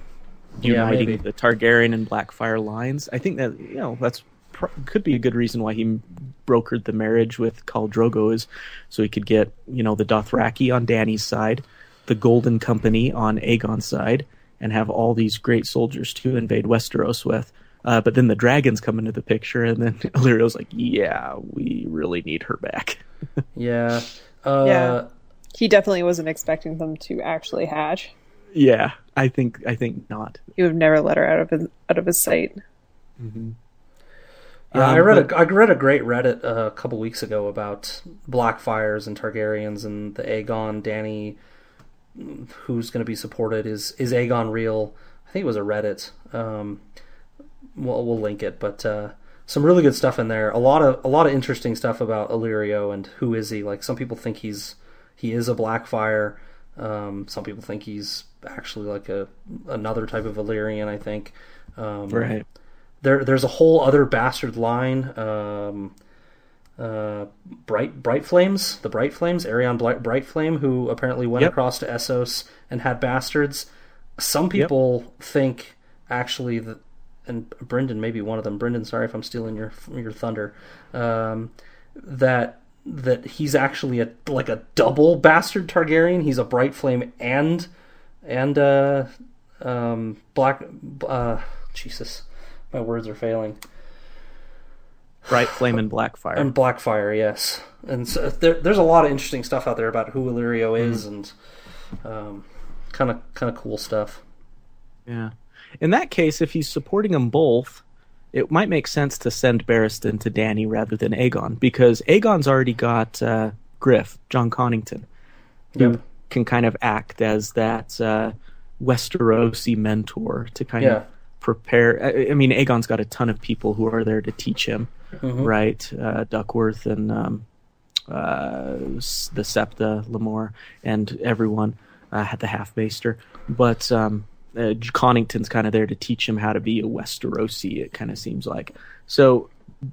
uniting maybe. the Targaryen and Blackfire lines. I think that you know that's pr- could be a good reason why he brokered the marriage with Khal Drogo is so he could get you know the Dothraki on Dany's side, the Golden Company on Aegon's side, and have all these great soldiers to invade Westeros with. Uh, but then the dragons come into the picture, and then Illyrio's like, "Yeah, we really need her back." Yeah. Uh, yeah. He definitely wasn't expecting them to actually hatch. yeah, I think I think not. He would have never let her out of his out of his sight. Yeah, I Um, read but- a I read a great Reddit uh, a couple weeks ago about Blackfires and Targaryens and the Aegon Dany who's going to be supported is is Aegon real? I think it was a Reddit. Um, we'll we'll link it, but uh, some really good stuff in there. A lot of a lot of interesting stuff about Illyrio and who is he. Like some people think he's he is a Blackfire. Um, some people think he's actually like a another type of Valyrian. I think. Um, Right. There, there's a whole other bastard line. Um, uh, bright, bright flames, the bright flames, Aerion Bright, bright Flame, who apparently went Yep. across to Essos and had bastards. Some people think actually that, and Brendan may be one of them. Brendan, sorry if I'm stealing your your thunder. Um, that that he's actually a like a double bastard Targaryen. He's a bright flame and and uh, um, black. Uh, Jesus, my words are failing. Bright Flame and Blackfire. And Blackfire, yes. And so there, there's a lot of interesting stuff out there about who Illyrio is and kind of kind of cool stuff. Yeah. In that case, if he's supporting them both, it might make sense to send Barristan to Dany rather than Aegon because Aegon's already got uh, Griff, Jon Connington, who Yep. can kind of act as that uh, Westerosi mentor to kind Yeah. of prepare. I, I mean, Aegon's got a ton of people who are there to teach him, Mhm. right? Uh, Duckworth and um, uh, the Septa, Lemore, and everyone uh, had the Halfmaester. But um, uh, Connington's kind of there to teach him how to be a Westerosi. It kind of seems like so.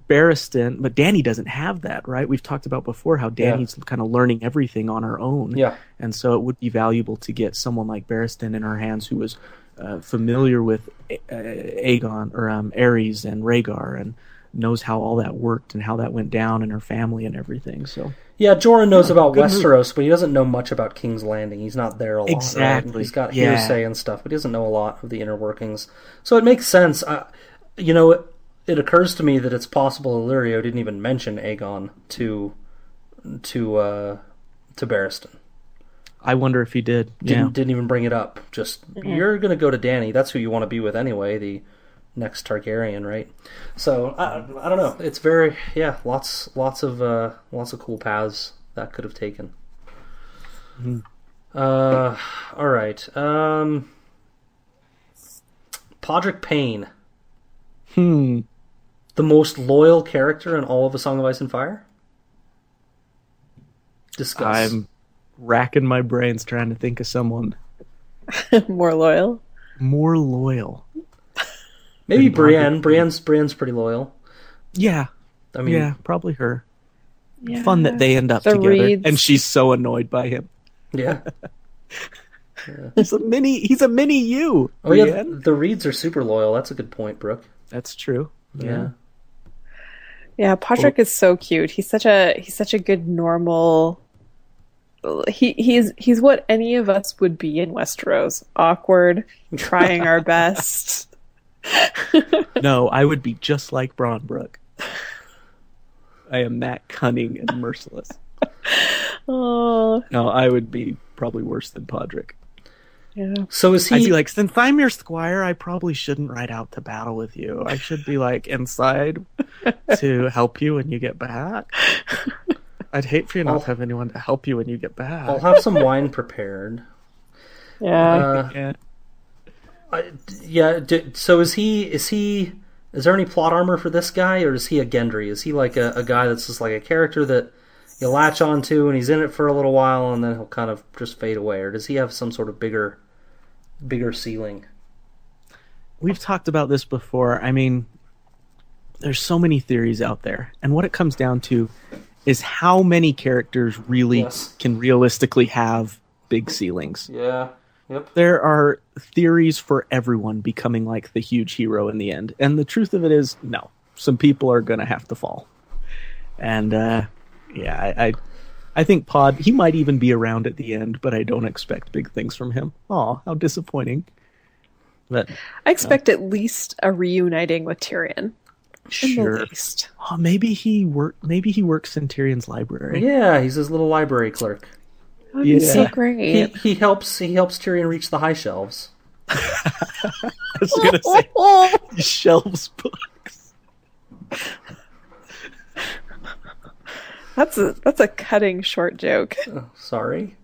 Barristan, but Dany doesn't have that, right? We've talked about before how Yeah. Dany's kind of learning everything on her own. Yeah. And so it would be valuable to get someone like Barristan in her hands who was uh, familiar with uh, Aegon or um, Aerys and Rhaegar and knows how all that worked and how that went down and her family and everything. So Yeah, Jorah knows Yeah, about good move. Westeros, but he doesn't know much about King's Landing. He's not there a lot. right? Exactly, He's got yeah. hearsay and stuff, but he doesn't know a lot of the inner workings. So it makes sense. I, you know, it, it occurs to me that it's possible Illyrio didn't even mention Aegon to to uh, to Barristan. I wonder if he did. Didn't yeah. didn't even bring it up. Just Mhm. you're gonna go to Dany. That's who you want to be with anyway. The next Targaryen, right? So I, I don't know. It's very yeah. Lots lots of uh, lots of cool paths that could have taken. Mhm. Uh, all right. Um, Podrick Payne, Hmm. the most loyal character in all of A Song of Ice and Fire. Discuss. I'm racking my brains trying to think of someone More loyal. more loyal. Maybe than Brienne. Brienne's Brienne's pretty loyal. Yeah. I mean, yeah, probably her. Yeah. Fun that they end up The together, Reeds. and she's so annoyed by him. yeah. He's a mini. He's a mini you. Oh yeah, the Reeds are super loyal. That's a good point, Brooke. That's true. Yeah. Yeah, Podrick is so cute. He's such a he's such a good normal. He he's he's what any of us would be in Westeros. Awkward, trying our best. No, I would be just like Braunbrook. I am that cunning and merciless. Oh, No, I would be probably worse than Podrick. yeah. So is I'd he? be like, since I'm your squire, I probably shouldn't ride out to battle with you. I should be like inside to help you when you get back. I'd hate for you not I'll- to have anyone to help you when you get back. I'll have some wine prepared. Yeah. Uh, yeah. I, yeah. d so is he? Is he? Is there any plot armor for this guy, or is he a Gendry? Is he like a, a guy that's just like a character that you latch onto, and he's in it for a little while, and then he'll kind of just fade away, or does he have some sort of bigger, bigger ceiling? We've talked about this before. I mean, there's so many theories out there, and what it comes down to is how many characters really Yes. can realistically have big ceilings. Yeah. Yep. There are theories for everyone becoming like the huge hero in the end, and the truth of it is, no, some people are gonna have to fall. And uh, yeah, I, I, I think Pod he might even be around at the end, but I don't expect big things from him. Oh, how disappointing! But I expect at least a reuniting with Tyrion. In the Sure. least. Oh, maybe he work. Maybe he works in Tyrion's library. Yeah, he's his little library clerk. That would be so great. He, he helps. He helps Tyrion reach the high shelves. I was gonna say he shelves books. That's a that's a cutting short joke. Oh, sorry,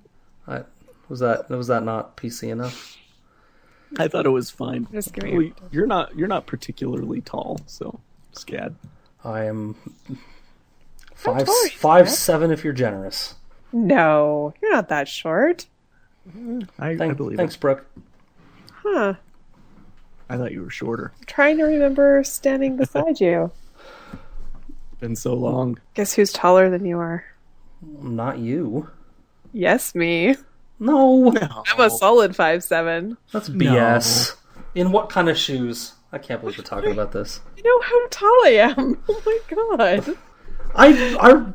I, was that was that not PC enough? I thought it was fine. Just give me- Well, you're not. You're not particularly tall, so scad. I am five tall five seven if you're generous. No, you're not that short. I, I Thank- believe thanks, it. Brooke. Huh. I thought you were shorter. trying to remember standing beside you. Been so long. Guess who's taller than you are? Not you. Yes, me. No, I'm a solid five seven. that's BS. In what kind of shoes? I can't believe we're talking about this. You know how tall I am. Oh my god. I, I,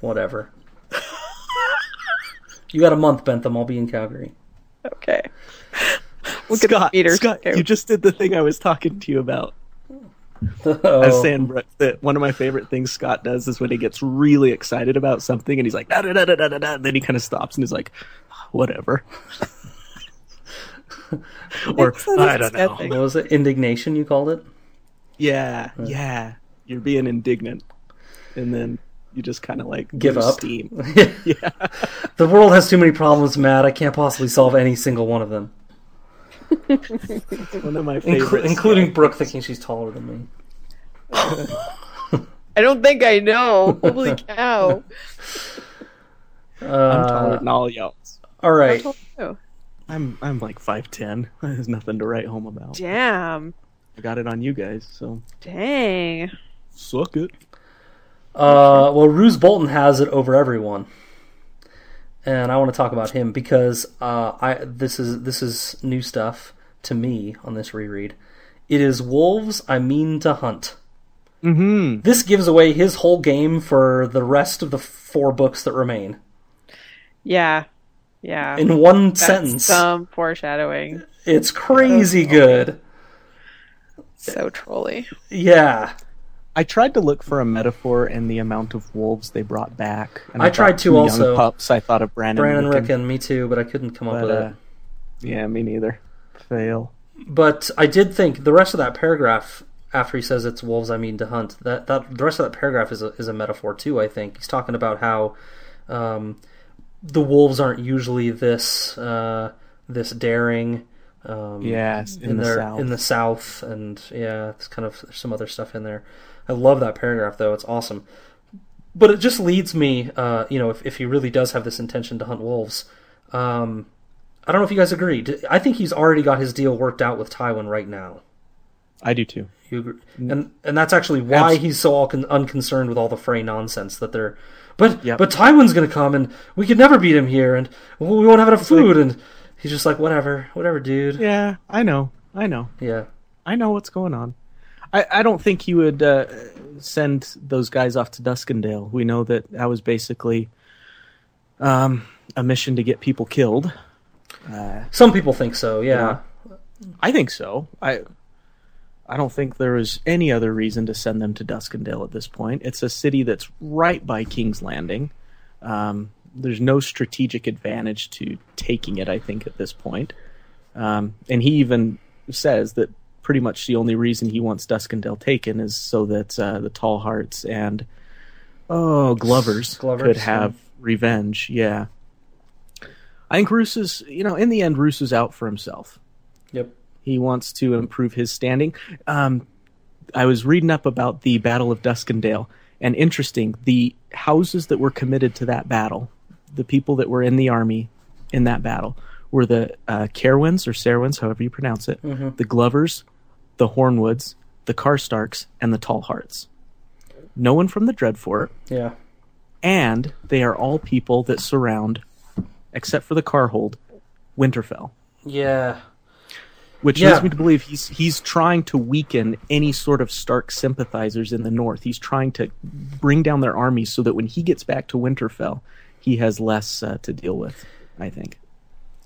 whatever. you got a month, Bentham. I'll be in Calgary. Okay. Look at the Scott, meters. Scott, you just did the thing I was talking to you about. I was Oh, saying Brett, that one of my favorite things Scott does is when he gets really excited about something and he's like da da da da da da, da and then he kind of stops and he's like, whatever. or I don't know. Scott. what was it? Indignation, you called it? Yeah, uh. yeah. You're being indignant, and then you just kind of like Give up. Steam. Yeah. The world has too many problems, Matt. I can't possibly solve any single one of them, One of my Inclu- favorites, including Brooke thinking she's taller than me. I don't think I know. Holy cow. I'm Uh, taller than all y'all. all right. How tall are you? I'm I'm like five ten. There's nothing to write home about. Damn. I got it on you guys, so Dang. suck it. Uh, well, Roose Bolton has it over everyone, and I want to talk about him because uh, I this is this is new stuff to me on this reread. It is wolves I mean to hunt. Mm-hmm. This gives away his whole game for the rest of the four books that remain Yeah. Yeah. in one That's sentence. Some foreshadowing. It's crazy good. So trolly. Yeah, I tried to look for a metaphor in the amount of wolves they brought back. And I tried to also. pups. I thought of Brandon, Brandon Rickon, me too, but I couldn't come up with uh, it. yeah, me neither. Fail. But I did think the rest of that paragraph after he says it's wolves I mean to hunt that that the rest of that paragraph is a, is a metaphor too. I think he's talking about how um, the wolves aren't usually this uh, this daring. Um, Yes, in the their South. in the south, and yeah, it's kind of some other stuff in there. I love that paragraph though; it's awesome. But it just leads me, uh, you know, if if he really does have this intention to hunt wolves, um, I don't know if you guys agree. I think he's already got his deal worked out with Tywin right now. I do too. You agree? And and that's actually why he's so all con- unconcerned with all the Frey nonsense that they're. But Yep. but Tywin's gonna come and we could never beat him here and we won't have enough food and he's just like whatever whatever dude Yeah, I know. I know. yeah I know what's going on. I, I don't think he would uh, send those guys off to Duskendale. We know that that was basically um, a mission to get people killed. some people think so yeah I think so. I I don't think there is any other reason to send them to Duskendale at this point. It's a city that's right by King's Landing. Um, there's no strategic advantage to taking it. I think at this point, um, and he even says that pretty much the only reason he wants Duskendale taken is so that uh, the Tallharts and oh Glovers, Glovers, could have revenge. Yeah. I think Roose is, you know, in the end, Roose is out for himself. yep He wants to improve his standing. Um, I was reading up about the Battle of Duskendale, and interesting, the houses that were committed to that battle, the people that were in the army in that battle, were the uh, or Cerwyns, however you pronounce it, the Glovers, the Hornwoods, the Karstarks, and the Tallharts. No one from the Dreadfort, yeah and they are all people that surround, except for the Karhold, Winterfell yeah which Yeah. leads me to believe he's he's trying to weaken any sort of Stark sympathizers in the north. He's trying to bring down their armies so that when he gets back to Winterfell, he has less uh, to deal with. I think.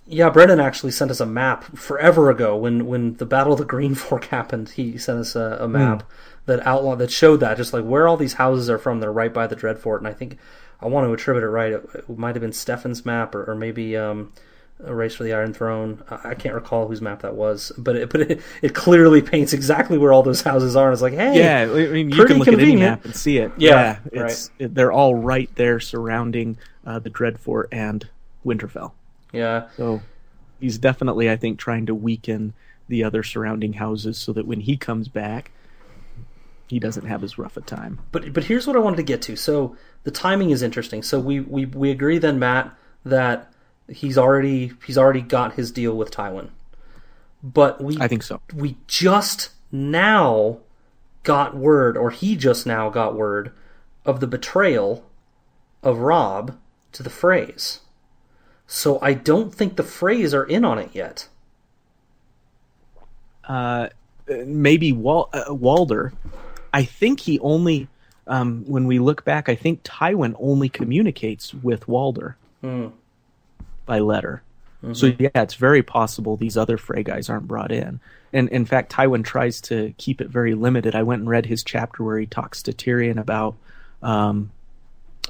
Yeah Brendan actually sent us a map forever ago when when the Battle of the Green Fork happened he sent us a, a map that outlawed that showed that just like where all these houses are from they're right by the Dreadfort and I think I want to attribute it right it, it might have been Stefan's map or, or maybe um a race for the Iron Throne. I I can't recall whose map that was, but it but it, it clearly paints exactly where all those houses are. And it's like, hey, Yeah, I mean you pretty can look at any convenient. map and see it. Yeah, it's it, they're all right there surrounding uh, the Dreadfort and Winterfell. Yeah, So he's definitely, I think, trying to weaken the other surrounding houses so that when he comes back, he doesn't have as rough a time. But but here's what I wanted to get to. So the timing is interesting. So we we, we agree then, Matt, that he's already he's already got his deal with Tywin. But we I think so. We just now got word, or he just now got word of the betrayal of Robb to the Freys. So I don't think the Freys are in on it yet. Uh, maybe Wal- uh, Walder. I think he only, um, when we look back, I think Tywin only communicates with Walder Hmm. by letter. Mhm. So yeah, it's very possible these other Frey guys aren't brought in. And in fact, Tywin tries to keep it very limited. I went and read his chapter where he talks to Tyrion about um,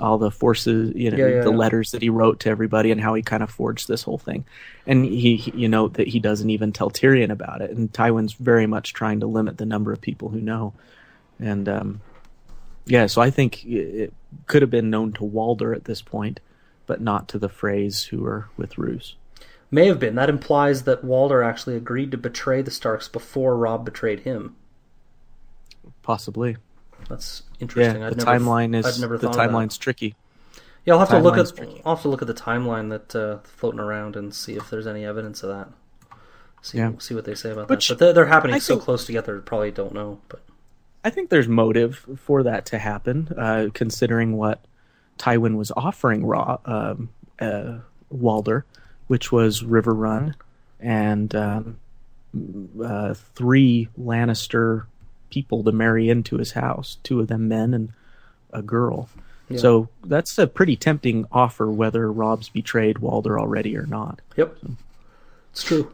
all the forces, you know, Yeah, yeah, the yeah. letters that he wrote to everybody and how he kind of forged this whole thing. And he, he- you know, that he doesn't even tell Tyrion about it. And Tywin's very much trying to limit the number of people who know. And um, yeah, so I think it could have been known to Walder at this point, but not to the Freys who are with Roose. May have been. That implies that Walder actually agreed to betray the Starks before Robb betrayed him. Possibly. That's interesting. Yeah, the never, timeline is the thought of that. timeline's tricky. Yeah, I'll have to look at tricky. I'll have to look at the timeline that uh, floating around and see if there's any evidence of that. See Yeah. see what they say about Which that. But they're, they're happening I so think- close together, probably don't know. But I think there's motive for that to happen, uh, considering what Tywin was offering Raw um, uh, Walder, which was Riverrun and um, uh, three Lannister people to marry into his house. Two of them men and a girl. Yeah. So that's a pretty tempting offer, whether Robb's betrayed Walder already or not. Yep, it's true.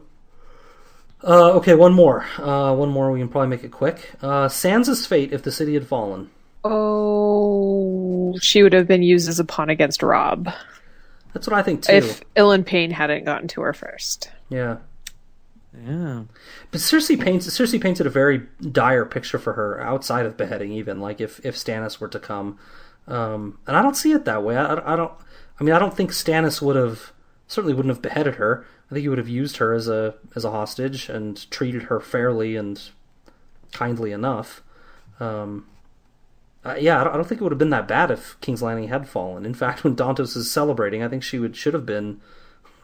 Uh, okay, one more. Uh, one more. We can probably make it quick. Uh, Sansa's fate if the city had fallen. Oh, she would have been used as a pawn against Rob That's what I think too. if Ilyn Payne hadn't gotten to her first. Yeah. Yeah. But Cersei paints Cersei painted a very dire picture for her outside of beheading, even like if if Stannis were to come, um, and I don't see it that way. I, I don't. I mean, I don't think Stannis would have certainly wouldn't have beheaded her. I think he would have used her as a as a hostage and treated her fairly and kindly enough. Um, uh, yeah, I don't, I don't think it would have been that bad if King's Landing had fallen. In fact, when Dontos is celebrating, I think she would should have been,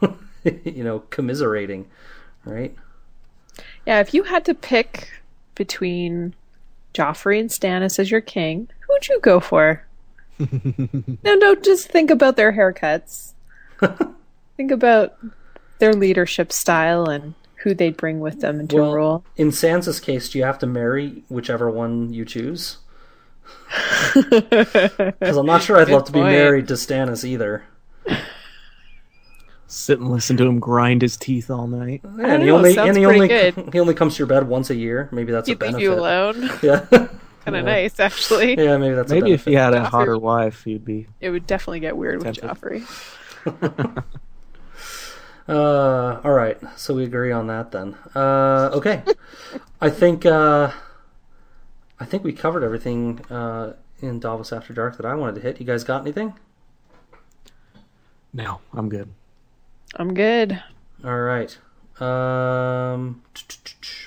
you know, commiserating, right? Yeah, if you had to pick between Joffrey and Stannis as your king, who would you go for? no, no, just think about their haircuts. think about their leadership style and who they'd bring with them into a role. In Sansa's case, do you have to marry whichever one you choose? Because I'm not sure I'd Good love to be married to Stannis either. Sit and listen to him grind his teeth all night. Yeah, and he know, only and he only good. he only comes to your bed once a year. Maybe that's He'd a leave you alone. Yeah, kind Yeah. of nice, actually. yeah, maybe that's Maybe a if he had a Joffrey- hotter wife, he'd be. It would definitely get weird with Tempted. Joffrey. Uh, all right, so we agree on that then. Uh, okay, I think uh, I think we covered everything uh, in Davos After Dark that I wanted to hit. You guys got anything? No, I'm good. I'm good. All right. Um,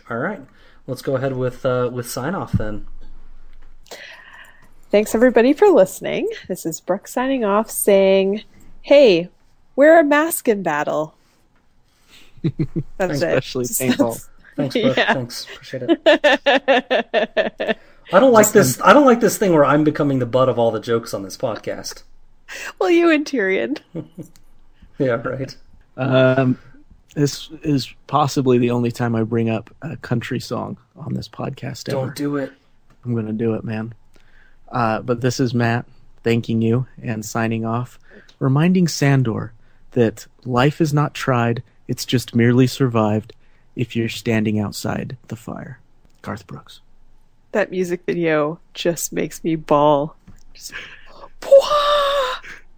all right. Let's go ahead with uh, with sign off then. Thanks everybody for listening. This is Brooke signing off saying, hey, wear a mask in battle. That's it. Especially paintball. Thanks, Brooke. Yeah. Thanks. Appreciate it. I don't like this. I don't like this thing where I'm becoming the butt of all the jokes on this podcast. well, you and Tyrion. Yeah, right. Um, this is possibly the only time I bring up a country song on this podcast ever. Don't do it. I'm going to do it, man. Uh, but this is Matt thanking you and signing off, reminding Sandor that life is not tried, it's just merely survived if you're standing outside the fire. Garth Brooks. That music video just makes me bawl. Just-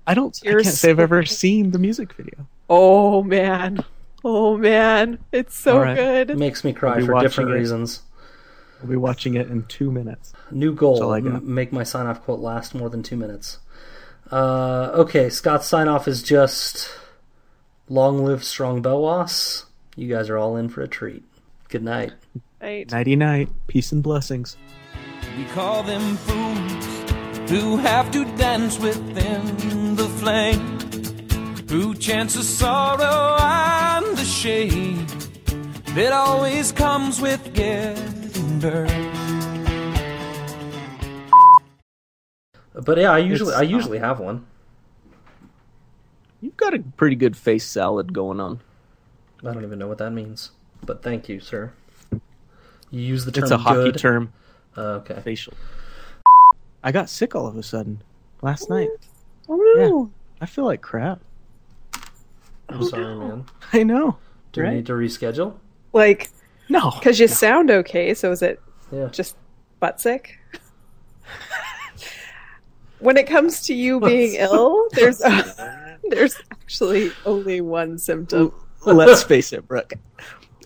I don't I can't say I've ever seen the music video. Oh man. Oh man. It's so All right. good. It makes me I'll cry for different it. reasons. We'll be watching it in two minutes. New goal: That's all I got. m- make my sign off quote last more than two minutes. Uh, okay, Scott's sign off is just "Long live strong Belwas." You guys are all in for a treat. Good night. Right. Nighty night. Peace and blessings. We call them fools who have to dance within the flame, who chance the sorrow and the shame that always comes with getting burned. But yeah, I usually It's, I usually have one. You've got a pretty good face salad going on. I don't even know what that means. But thank you, sir. You use the term It's a hockey good. term. Uh, okay. Facial. I got sick all of a sudden last night. Oh no. I feel like crap. I'm sorry, man. I know. Do we need to reschedule? Like No. because you sound okay, so is it Yeah. just butt sick? when it comes to you being ill, there's there's actually only one symptom. Let's face it, Brooke.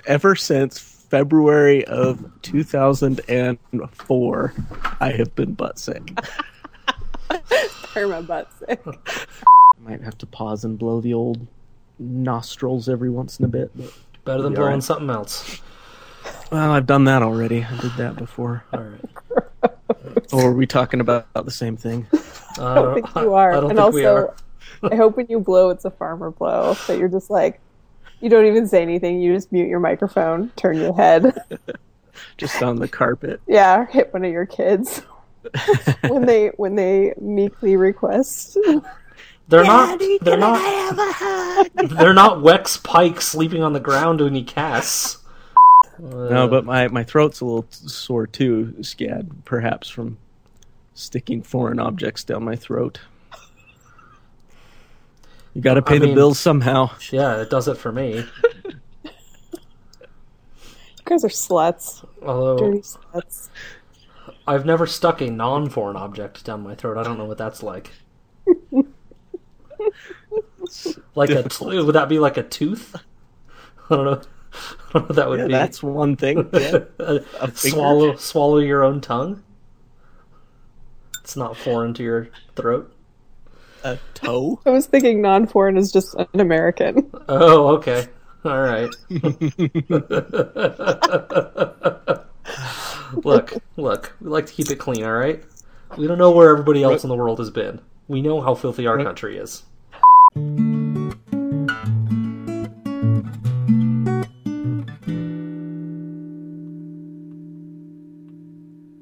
Ever since February of 2004, I have been butt sick. Perma butt sick. Might have to pause and blow the old nostrils every once in a bit. But, Better than blowing alright. something else. well, I've done that already. I did that before. All right. Or are we talking about the same thing? Uh, I don't think you are. I don't and think we also, are. I hope when you blow, it's a farmer blow. That you're just like, you don't even say anything. You just mute your microphone, turn your head. Just on the carpet. Yeah, hit one of your kids when they when they meekly request. They're not. They're not. They're not Wex Pyke sleeping on the ground when he casts. No, uh, but my, my throat's a little sore too, Scad, perhaps from sticking foreign objects down my throat. You got to pay I the mean- bills somehow. Yeah, it does it for me. You guys are sluts, Although dirty sluts. I've never stuck a non-foreign object down my throat. I don't know what that's like. like a Difficult. would that be like a tooth? I don't know. I don't know that would Yeah, be. that's one thing. Yeah. A finger. swallow swallow your own tongue. It's not foreign to your throat. A toe. I was thinking non-foreign is just an American. Oh, okay. All right. look, look. We like to keep it clean. All right. We don't know where everybody else in the world has been. We know how filthy our country is.